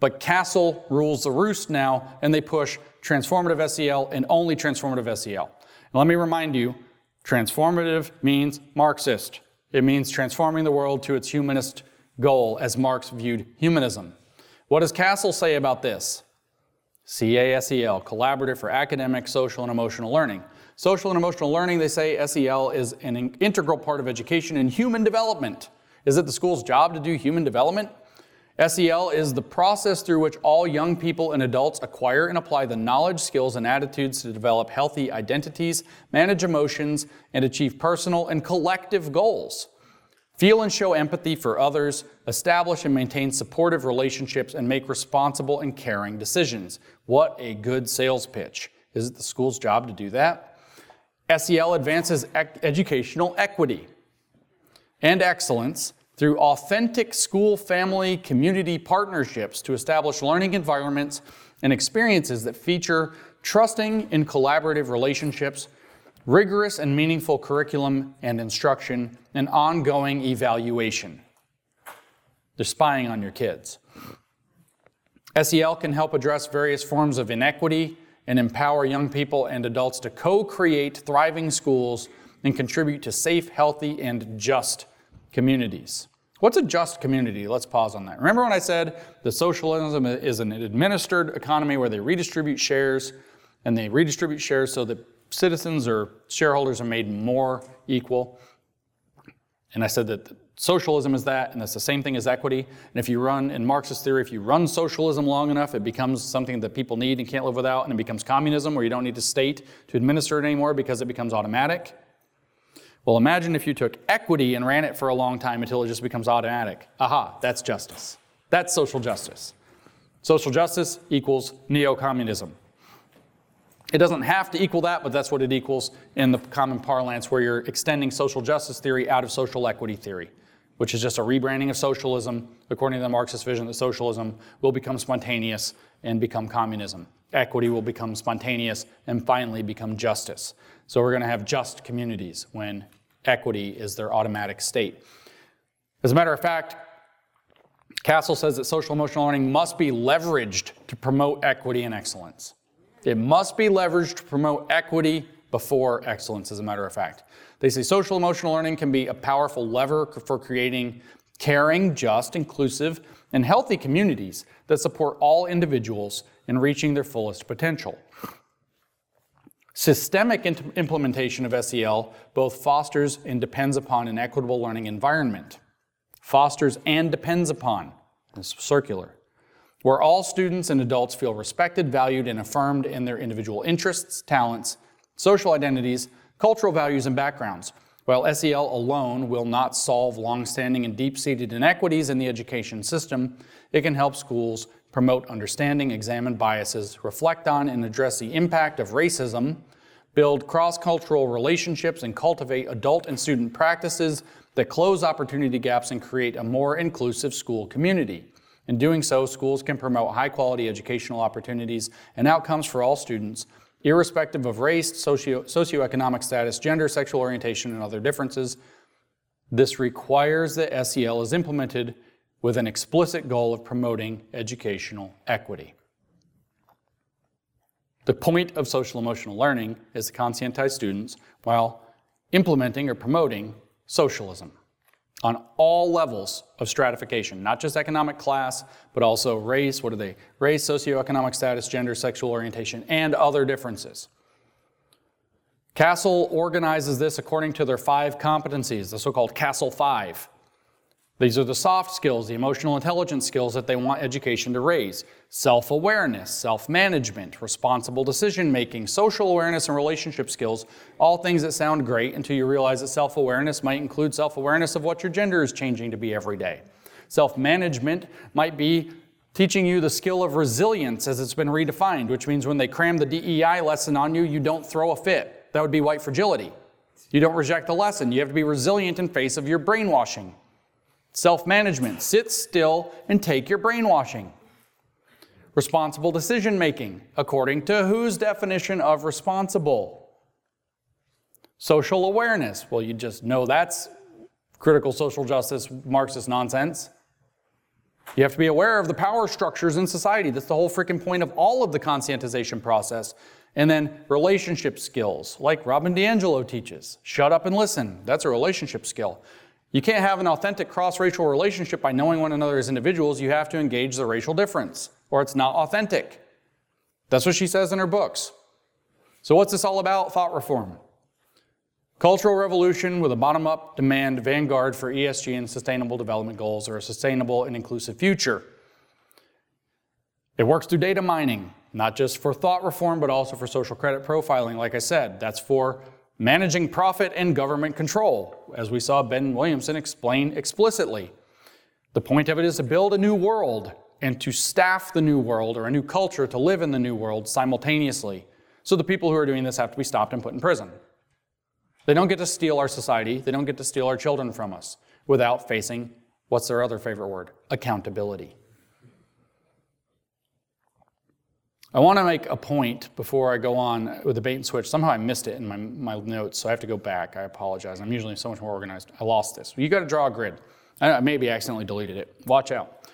But CASEL rules the roost now, and they push transformative SEL and only transformative SEL. And let me remind you transformative means Marxist. It means transforming the world to its humanist goal as Marx viewed humanism. What does CASEL say about this? CASEL, Collaborative for Academic, Social, and Emotional Learning. Social and emotional learning, they say SEL is an integral part of education and human development. Is it the school's job to do human development? SEL is the process through which all young people and adults acquire and apply the knowledge, skills, and attitudes to develop healthy identities, manage emotions, and achieve personal and collective goals. Feel and show empathy for others, establish and maintain supportive relationships, and make responsible and caring decisions. What a good sales pitch. Is it the school's job to do that? SEL advances ec- educational equity and excellence through authentic school, family, community partnerships to establish learning environments and experiences that feature trusting and collaborative relationships rigorous and meaningful curriculum and instruction, and ongoing evaluation. They're spying on your kids. SEL can help address various forms of inequity and empower young people and adults to co create thriving schools and contribute to safe, healthy, and just communities. What's a just community? Let's pause on that. Remember when I said that socialism is an administered economy where they redistribute shares and they redistribute shares so that citizens or shareholders are made more equal. And I said that socialism is that, and that's the same thing as equity. And if you run, in Marxist theory, if you run socialism long enough, it becomes something that people need and can't live without, and it becomes communism where you don't need a state to administer it anymore because it becomes automatic. Well, imagine if you took equity and ran it for a long time until it just becomes automatic. Aha, that's justice. That's social justice. Social justice equals neo communism. It doesn't have to equal that, but that's what it equals in the common parlance where you're extending social justice theory out of social equity theory, which is just a rebranding of socialism according to the Marxist vision that socialism will become spontaneous and become communism. Equity will become spontaneous and finally become justice. So we're going to have just communities when equity is their automatic state. As a matter of fact, CASEL says that social emotional learning must be leveraged to promote equity and excellence. It must be leveraged to promote equity before excellence, as a matter of fact. They say social emotional learning can be a powerful lever for creating caring, just, inclusive, and healthy communities that support all individuals in reaching their fullest potential. Systemic implementation of SEL both fosters and depends upon an equitable learning environment. Fosters and depends upon. It's circular where all students and adults feel respected, valued, and affirmed in their individual interests, talents, social identities, cultural values, and backgrounds. While SEL alone will not solve longstanding and deep seated inequities in the education system, it can help schools promote understanding, examine biases, reflect on and address the impact of racism, build cross cultural relationships, and cultivate adult and student practices that close opportunity gaps and create a more inclusive school community. In doing so, schools can promote high quality educational opportunities and outcomes for all students, irrespective of race, socio- socioeconomic status, gender, sexual orientation, and other differences. This requires that SEL is implemented with an explicit goal of promoting educational equity. The point of social emotional learning is to conscientize students while implementing or promoting socialism on all levels of stratification, not just economic class, but also race. What are they? Race, socioeconomic status, gender, sexual orientation, and other differences. CASEL organizes this according to their five competencies, the so called CASEL Five. These are the soft skills, the emotional intelligence skills that they want education to raise self awareness, self management, responsible decision making, social awareness, and relationship skills. All things that sound great until you realize that self awareness might include self awareness of what your gender is changing to be every day. Self management might be teaching you the skill of resilience as it's been redefined, which means when they cram the DEI lesson on you, you don't throw a fit. That would be white fragility. You don't reject the lesson. You have to be resilient in face of your brainwashing. Self management, sit still and take your brainwashing. Responsible decision making, according to whose definition of responsible? Social awareness, well, you just know that's critical social justice Marxist nonsense. You have to be aware of the power structures in society. That's the whole freaking point of all of the conscientization process. And then relationship skills, like Robin DiAngelo teaches. Shut up and listen. That's a relationship skill. You can't have an authentic cross racial relationship by knowing one another as individuals. You have to engage the racial difference, or it's not authentic. That's what she says in her books. So, what's this all about? Thought reform. Cultural revolution with a bottom up demand vanguard for ESG and sustainable development goals or a sustainable and inclusive future. It works through data mining, not just for thought reform, but also for social credit profiling. Like I said, that's for managing profit and government control, as we saw Ben Williamson explain explicitly. The point of it is to build a new world and to staff the new world or a new culture to live in the new world simultaneously. So the people who are doing this have to be stopped and put in prison. They don't get to steal our society, they don't get to steal our children from us without facing what's their other favorite word? Accountability. I want to make a point before I go on with the bait and switch. Somehow I missed it in my, my notes, so I have to go back. I apologize. I'm usually so much more organized. I lost this. You got to draw a grid. I maybe accidentally deleted it. Watch out.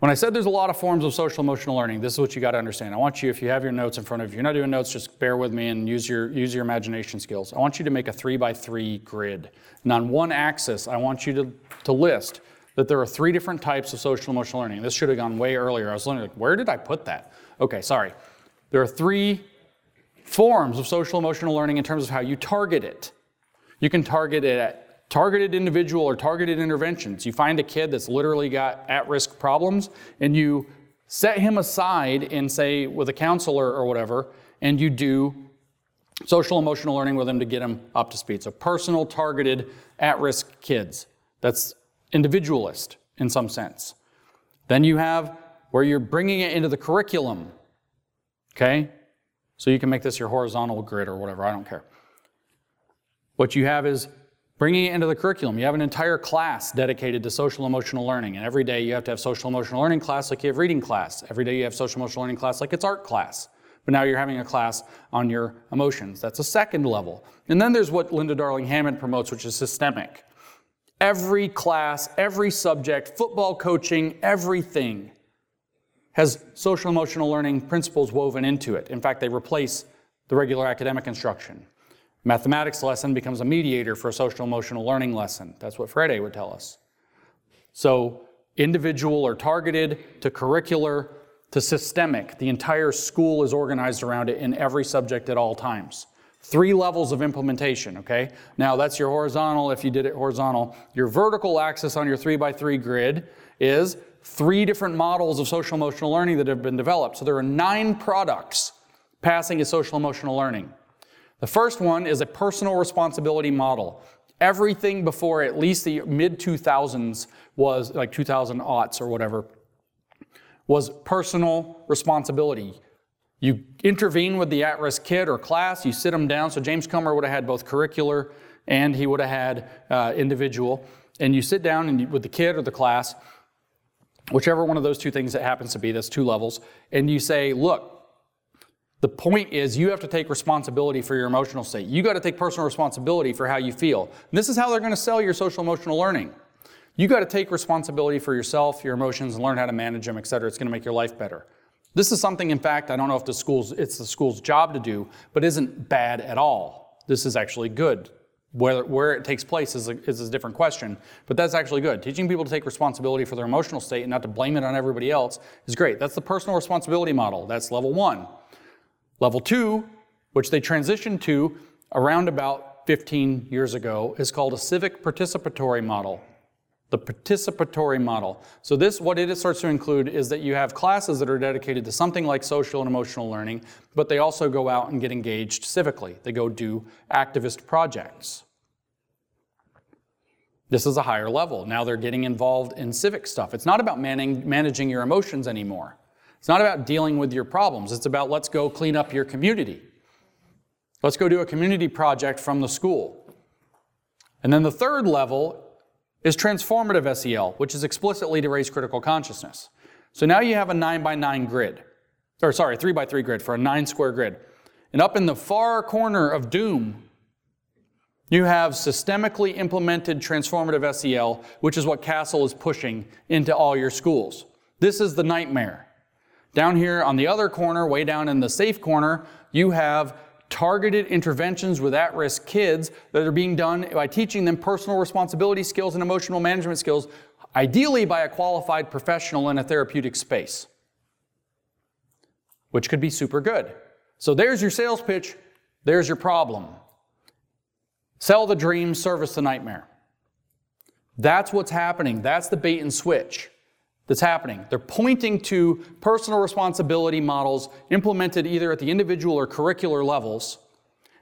When I said there's a lot of forms of social emotional learning, this is what you got to understand. I want you, if you have your notes in front of you, you're not doing notes, just bear with me and use your, use your imagination skills. I want you to make a three by three grid. And on one axis, I want you to, to list that there are three different types of social emotional learning. This should have gone way earlier. I was wondering, like, where did I put that? Okay, sorry. There are three forms of social emotional learning in terms of how you target it. You can target it at targeted individual or targeted interventions. You find a kid that's literally got at risk problems and you set him aside and say with a counselor or whatever, and you do social emotional learning with him to get him up to speed. So, personal, targeted, at risk kids. That's individualist in some sense. Then you have where you're bringing it into the curriculum. Okay? So you can make this your horizontal grid or whatever, I don't care. What you have is bringing it into the curriculum. You have an entire class dedicated to social emotional learning. And every day you have to have social emotional learning class like you have reading class. Every day you have social emotional learning class like it's art class. But now you're having a class on your emotions. That's a second level. And then there's what Linda Darling Hammond promotes, which is systemic. Every class, every subject, football coaching, everything has social emotional learning principles woven into it. In fact, they replace the regular academic instruction. Mathematics lesson becomes a mediator for a social emotional learning lesson. That's what Freire would tell us. So, individual or targeted to curricular to systemic, the entire school is organized around it in every subject at all times. Three levels of implementation, okay? Now that's your horizontal if you did it horizontal. Your vertical axis on your three by three grid is three different models of social emotional learning that have been developed. So there are nine products passing as social emotional learning. The first one is a personal responsibility model. Everything before at least the mid 2000s was like 2000 aughts or whatever was personal responsibility. You intervene with the at risk kid or class, you sit them down. So James Comer would have had both curricular and he would have had uh, individual. And you sit down and you, with the kid or the class whichever one of those two things it happens to be, that's two levels, and you say, look, the point is you have to take responsibility for your emotional state. You got to take personal responsibility for how you feel. And this is how they're going to sell your social emotional learning. You got to take responsibility for yourself, your emotions, and learn how to manage them, et cetera. It's going to make your life better. This is something, in fact, I don't know if the school's it's the school's job to do, but isn't bad at all. This is actually good. Where, where it takes place is a, is a different question, but that's actually good. Teaching people to take responsibility for their emotional state and not to blame it on everybody else is great. That's the personal responsibility model. That's level one. Level two, which they transitioned to around about 15 years ago, is called a civic participatory model. The participatory model. So this, what it starts to include is that you have classes that are dedicated to something like social and emotional learning, but they also go out and get engaged civically. They go do activist projects. This is a higher level. Now they're getting involved in civic stuff. It's not about manning, managing your emotions anymore. It's not about dealing with your problems. It's about let's go clean up your community. Let's go do a community project from the school. And then the third level is transformative SEL, which is explicitly to raise critical consciousness. So now you have a 9 by 9 grid, or sorry, 3 by 3 grid for a 9 square grid. And up in the far corner of Doom, you have systemically implemented transformative SEL, which is what CASEL is pushing into all your schools. This is the nightmare. Down here on the other corner, way down in the safe corner, you have targeted interventions with at risk kids that are being done by teaching them personal responsibility skills and emotional management skills, ideally by a qualified professional in a therapeutic space, which could be super good. So there's your sales pitch, there's your problem. Sell the dream, service the nightmare. That's what's happening. That's the bait and switch that's happening. They're pointing to personal responsibility models implemented either at the individual or curricular levels,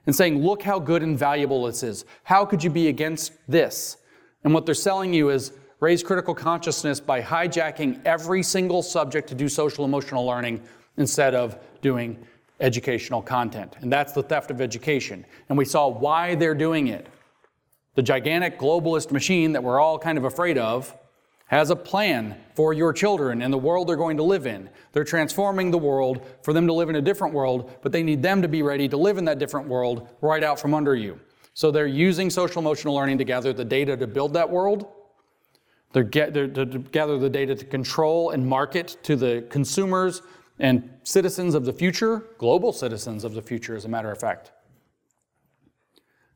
and saying, look how good and valuable this is. How could you be against this? And what they're selling you is raise critical consciousness by hijacking every single subject to do social emotional learning instead of doing educational content. And that's the theft of education. And we saw why they're doing it. The gigantic globalist machine that we're all kind of afraid of has a plan for your children and the world they're going to live in. They're transforming the world for them to live in a different world, but they need them to be ready to live in that different world right out from under you. So they're using social emotional learning to gather the data to build that world. They're, get, they're to gather the data to control and market to the consumers and citizens of the future, global citizens of the future, as a matter of fact,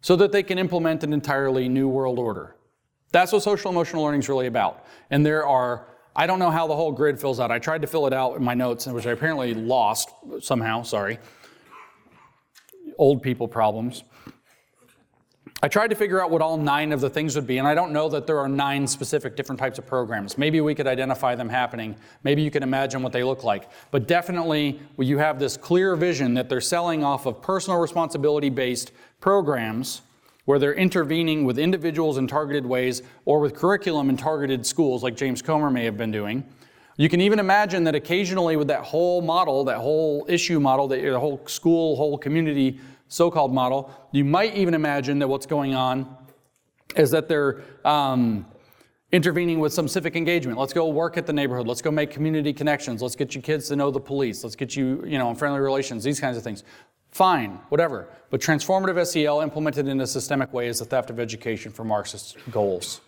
so that they can implement an entirely new world order. That's what social emotional learning is really about. And there are, I don't know how the whole grid fills out. I tried to fill it out in my notes, which I apparently lost somehow, sorry. Old people problems. I tried to figure out what all nine of the things would be, and I don't know that there are nine specific different types of programs. Maybe we could identify them happening. Maybe you can imagine what they look like. But definitely, you have this clear vision that they're selling off of personal responsibility based programs where they're intervening with individuals in targeted ways or with curriculum in targeted schools, like James Comer may have been doing. You can even imagine that occasionally, with that whole model, that whole issue model, the whole school, whole community so called model, you might even imagine that what's going on is that they're um, intervening with some civic engagement. Let's go work at the neighborhood. Let's go make community connections. Let's get you kids to know the police. Let's get you, you know, in friendly relations, these kinds of things. Fine, whatever. But transformative SEL implemented in a systemic way is the theft of education for Marxist goals.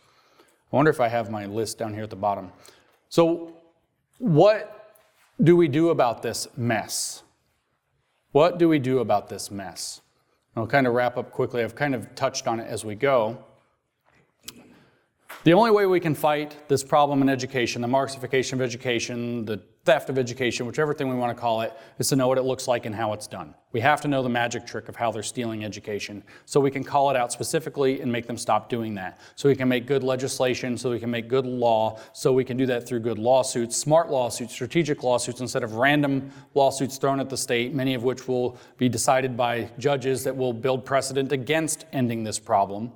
I wonder if I have my list down here at the bottom. So, what do we do about this mess? What do we do about this mess? I'll kind of wrap up quickly. I've kind of touched on it as we go. The only way we can fight this problem in education, the Marxification of education, the theft of education, whichever thing we want to call it, is to know what it looks like and how it's done. We have to know the magic trick of how they're stealing education so we can call it out specifically and make them stop doing that. So we can make good legislation, so we can make good law, so we can do that through good lawsuits, smart lawsuits, strategic lawsuits, instead of random lawsuits thrown at the state, many of which will be decided by judges that will build precedent against ending this problem.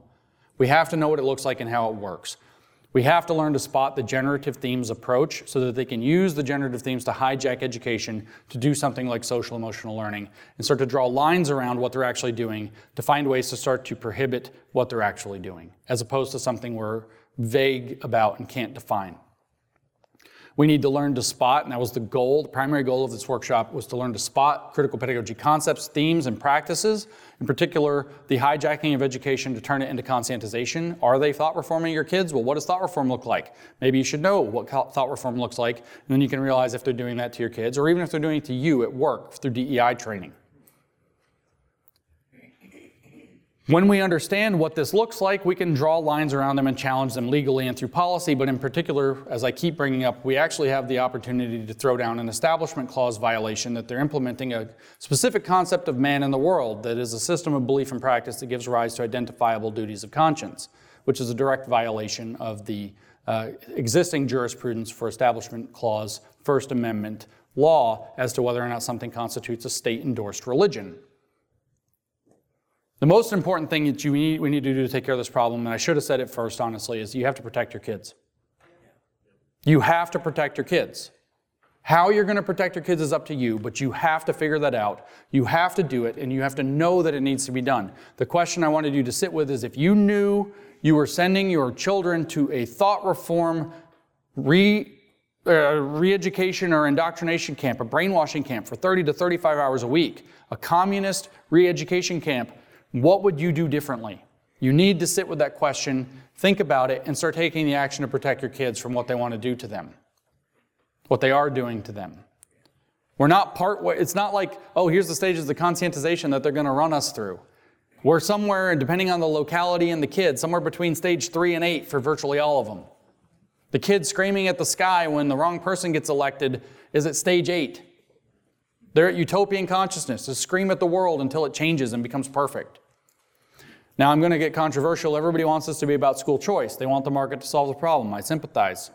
We have to know what it looks like and how it works. We have to learn to spot the generative themes approach so that they can use the generative themes to hijack education to do something like social emotional learning and start to draw lines around what they're actually doing to find ways to start to prohibit what they're actually doing, as opposed to something we're vague about and can't define. We need to learn to spot, and that was the goal, the primary goal of this workshop was to learn to spot critical pedagogy concepts, themes, and practices. In particular, the hijacking of education to turn it into conscientization. Are they thought reforming your kids? Well, what does thought reform look like? Maybe you should know what thought reform looks like, and then you can realize if they're doing that to your kids, or even if they're doing it to you at work through DEI training. When we understand what this looks like, we can draw lines around them and challenge them legally and through policy, but in particular, as I keep bringing up, we actually have the opportunity to throw down an establishment clause violation that they're implementing a specific concept of man in the world that is a system of belief and practice that gives rise to identifiable duties of conscience, which is a direct violation of the uh, existing jurisprudence for establishment clause, First Amendment law as to whether or not something constitutes a state endorsed religion. The most important thing that you need, we need to do to take care of this problem, and I should have said it first, honestly, is you have to protect your kids. You have to protect your kids. How you're going to protect your kids is up to you, but you have to figure that out. You have to do it, and you have to know that it needs to be done. The question I wanted you to sit with is if you knew you were sending your children to a thought reform, re, uh, re-education or indoctrination camp, a brainwashing camp for 30 to 35 hours a week, a communist re-education camp, what would you do differently? You need to sit with that question, think about it, and start taking the action to protect your kids from what they want to do to them, what they are doing to them. We're not part, it's not like, oh, here's the stages of conscientization that they're going to run us through. We're somewhere, and depending on the locality and the kid, somewhere between stage three and eight for virtually all of them. The kid screaming at the sky when the wrong person gets elected is at stage eight. They're at utopian consciousness, to scream at the world until it changes and becomes perfect. Now, I'm going to get controversial. Everybody wants this to be about school choice. They want the market to solve the problem. I sympathize.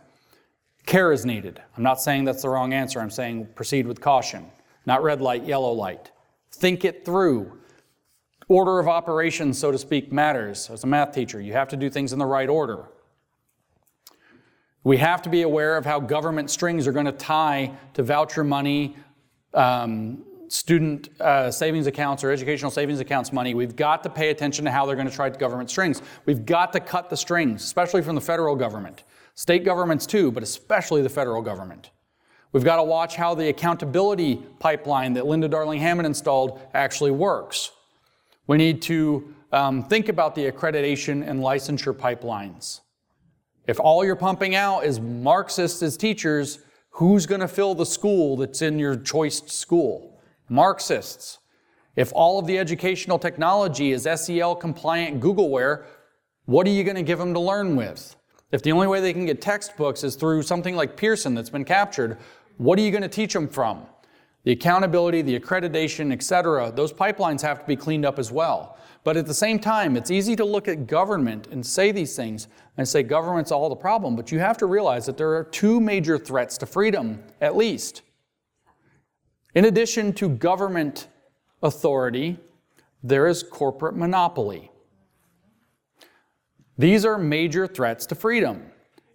Care is needed. I'm not saying that's the wrong answer. I'm saying proceed with caution, not red light, yellow light. Think it through. Order of operations, so to speak, matters. As a math teacher, you have to do things in the right order. We have to be aware of how government strings are going to tie to voucher money, um, student uh, savings accounts, or educational savings accounts money. We've got to pay attention to how they're going to try to government strings. We've got to cut the strings, especially from the federal government. State governments too, but especially the federal government. We've got to watch how the accountability pipeline that Linda Darling Hammond installed actually works. We need to um, think about the accreditation and licensure pipelines. If all you're pumping out is Marxists as teachers, who's going to fill the school that's in your choice school? Marxists. If all of the educational technology is SEL compliant Googleware, what are you going to give them to learn with? If the only way they can get textbooks is through something like Pearson that's been captured, what are you going to teach them from? The accountability, the accreditation, et cetera, those pipelines have to be cleaned up as well. But at the same time, it's easy to look at government and say these things and say government's all the problem, but you have to realize that there are two major threats to freedom, at least. In addition to government authority, there is corporate monopoly. These are major threats to freedom.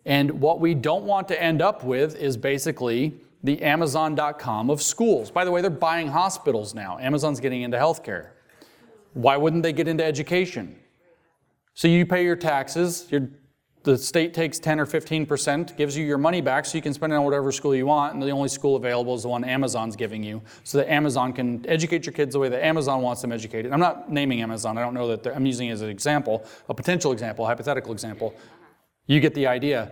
And what we don't want to end up with is basically the Amazon.com of schools. By the way, they're buying hospitals now. Amazon's getting into healthcare. Why wouldn't they get into education? So you pay your taxes, your, the state takes 10 or 15%, gives you your money back so you can spend it on whatever school you want, and the only school available is the one Amazon's giving you, so that Amazon can educate your kids the way that Amazon wants them educated. I'm not naming Amazon, I don't know that I'm using it as an example, a potential example, a hypothetical example. You get the idea.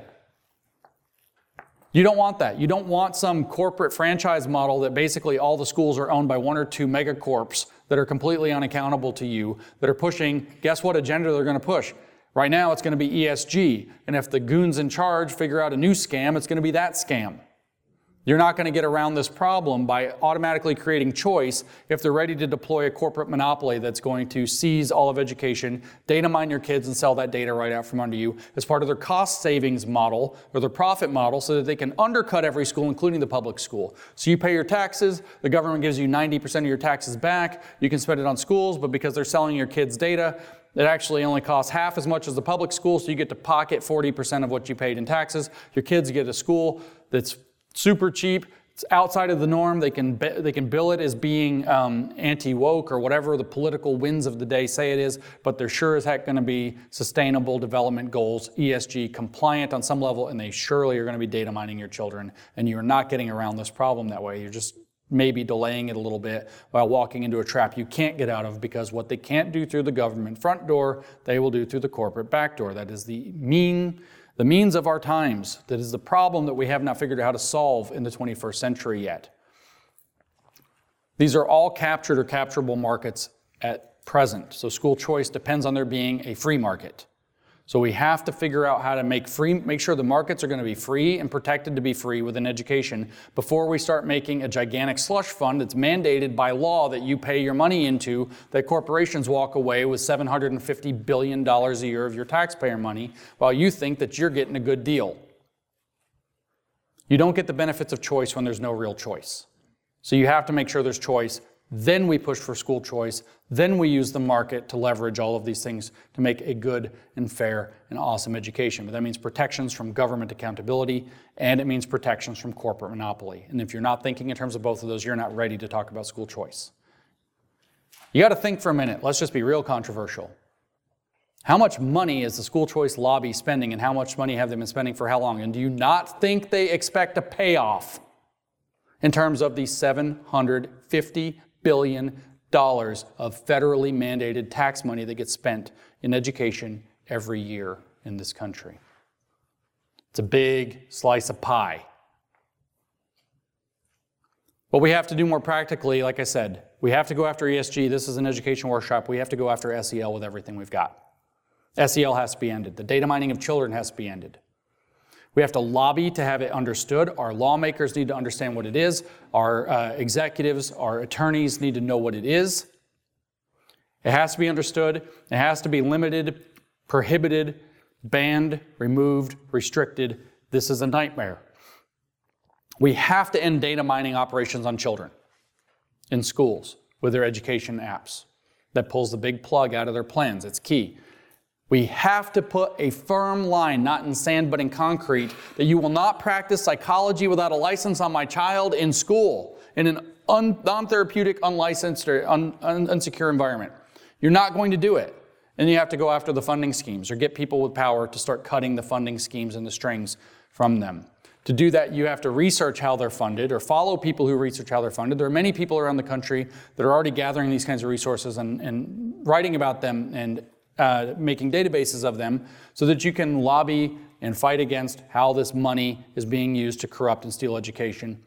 You don't want that. You don't want some corporate franchise model that basically all the schools are owned by one or two megacorps that are completely unaccountable to you, that are pushing, guess what agenda they're going to push? Right now, it's going to be ESG. And if the goons in charge figure out a new scam, it's going to be that scam. You're not going to get around this problem by automatically creating choice if they're ready to deploy a corporate monopoly that's going to seize all of education, data mine your kids, and sell that data right out from under you as part of their cost savings model or their profit model so that they can undercut every school, including the public school. So you pay your taxes, the government gives you 90% of your taxes back, you can spend it on schools, but because they're selling your kids' data, it actually only costs half as much as the public school, so you get to pocket 40% of what you paid in taxes. Your kids get a school that's super cheap. It's outside of the norm. They can, they can bill it as being um, anti woke or whatever the political winds of the day say it is, but they're sure as heck going to be sustainable development goals, ESG compliant on some level, and they surely are going to be data mining your children. And you're not getting around this problem that way. You're just maybe delaying it a little bit while walking into a trap you can't get out of because what they can't do through the government front door, they will do through the corporate back door. That is the mean the means of our times, that is the problem that we have not figured out how to solve in the 21st century yet. These are all captured or capturable markets at present. So school choice depends on there being a free market. So we have to figure out how to make free, make sure the markets are going to be free and protected to be free with an education before we start making a gigantic slush fund that's mandated by law that you pay your money into, that corporations walk away with $750 billion a year of your taxpayer money while you think that you're getting a good deal. You don't get the benefits of choice when there's no real choice. So you have to make sure there's choice then we push for school choice. Then we use the market to leverage all of these things to make a good and fair and awesome education. But that means protections from government accountability and it means protections from corporate monopoly. And if you're not thinking in terms of both of those, you're not ready to talk about school choice. You got to think for a minute. Let's just be real controversial. How much money is the school choice lobby spending and how much money have they been spending for how long? And do you not think they expect a payoff in terms of the 750 billion dollars of federally mandated tax money that gets spent in education every year in this country. It's a big slice of pie. What we have to do more practically, like I said, we have to go after ESG. This is an education workshop. We have to go after SEL with everything we've got. SEL has to be ended. The data mining of children has to be ended. We have to lobby to have it understood. Our lawmakers need to understand what it is. Our uh, executives, our attorneys need to know what it is. It has to be understood. It has to be limited, prohibited, banned, removed, restricted. This is a nightmare. We have to end data mining operations on children in schools with their education apps. that pulls the big plug out of their plans. It's key. We have to put a firm line, not in sand but in concrete, that you will not practice psychology without a license on my child in school, in an un- non therapeutic, unlicensed, or un- un- unsecure environment. You're not going to do it. And you have to go after the funding schemes or get people with power to start cutting the funding schemes and the strings from them. To do that, you have to research how they're funded or follow people who research how they're funded. There are many people around the country that are already gathering these kinds of resources and, and writing about them and uh, making databases of them so that you can lobby and fight against how this money is being used to corrupt and steal education.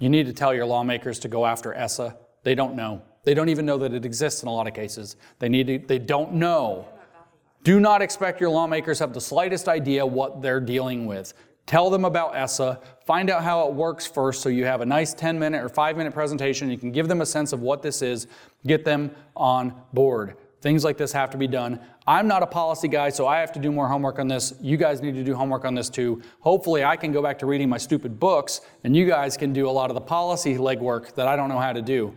You need to tell your lawmakers to go after ESSA. They don't know. They don't even know that it exists in a lot of cases. They need to, they don't know. Do not expect your lawmakers have the slightest idea what they're dealing with. Tell them about ESSA. Find out how it works first so you have a nice 10 minute or 5 minute presentation. You can give them a sense of what this is. Get them on board. Things like this have to be done. I'm not a policy guy, so I have to do more homework on this. You guys need to do homework on this too. Hopefully, I can go back to reading my stupid books, and you guys can do a lot of the policy legwork that I don't know how to do.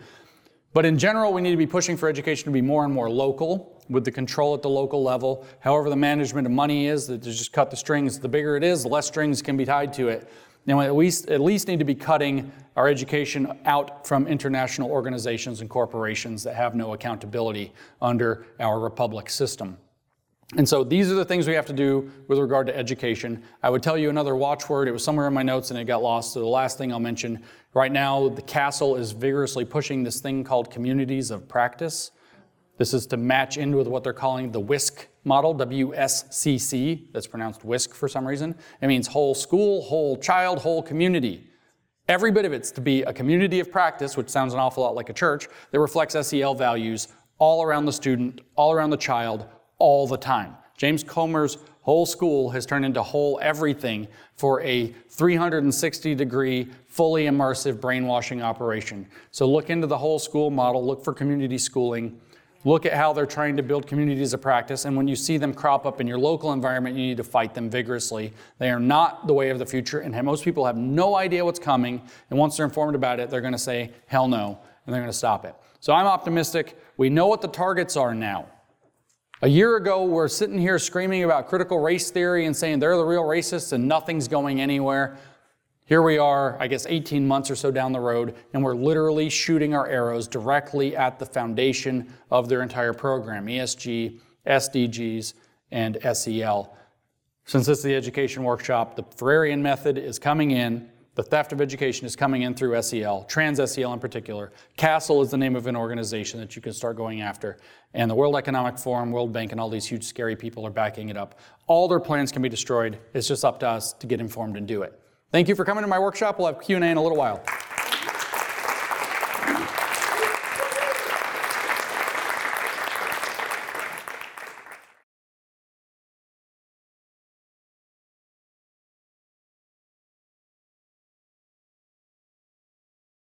But in general, we need to be pushing for education to be more and more local with the control at the local level. However, the management of money is that just cut the strings. The bigger it is, the less strings can be tied to it. Now, at least, at least need to be cutting our education out from international organizations and corporations that have no accountability under our republic system. And so these are the things we have to do with regard to education. I would tell you another watchword. It was somewhere in my notes and it got lost. So the last thing I'll mention right now, the CASEL is vigorously pushing this thing called communities of practice. This is to match in with what they're calling the WISC model, WSCC. That's pronounced WISC for some reason. It means whole school, whole child, whole community. Every bit of it's to be a community of practice, which sounds an awful lot like a church, that reflects SEL values all around the student, all around the child, all the time. James Comer's whole school has turned into whole everything for a 360 degree, fully immersive brainwashing operation. So look into the whole school model, look for community schooling. Look at how they're trying to build communities of practice, and when you see them crop up in your local environment, you need to fight them vigorously. They are not the way of the future, and most people have no idea what's coming, and once they're informed about it, they're going to say, hell no, and they're going to stop it. So I'm optimistic. We know what the targets are now. A year ago, we're sitting here screaming about critical race theory and saying they're the real racists and nothing's going anywhere. Here we are, I guess 18 months or so down the road, and we're literally shooting our arrows directly at the foundation of their entire program ESG, SDGs, and SEL. Since this is the education workshop, the Freirean method is coming in. The theft of education is coming in through SEL, Trans SEL in particular. CASEL is the name of an organization that you can start going after. And the World Economic Forum, World Bank, and all these huge scary people are backing it up. All their plans can be destroyed. It's just up to us to get informed and do it. Thank you for coming to my workshop. We'll have Q&A in a little while.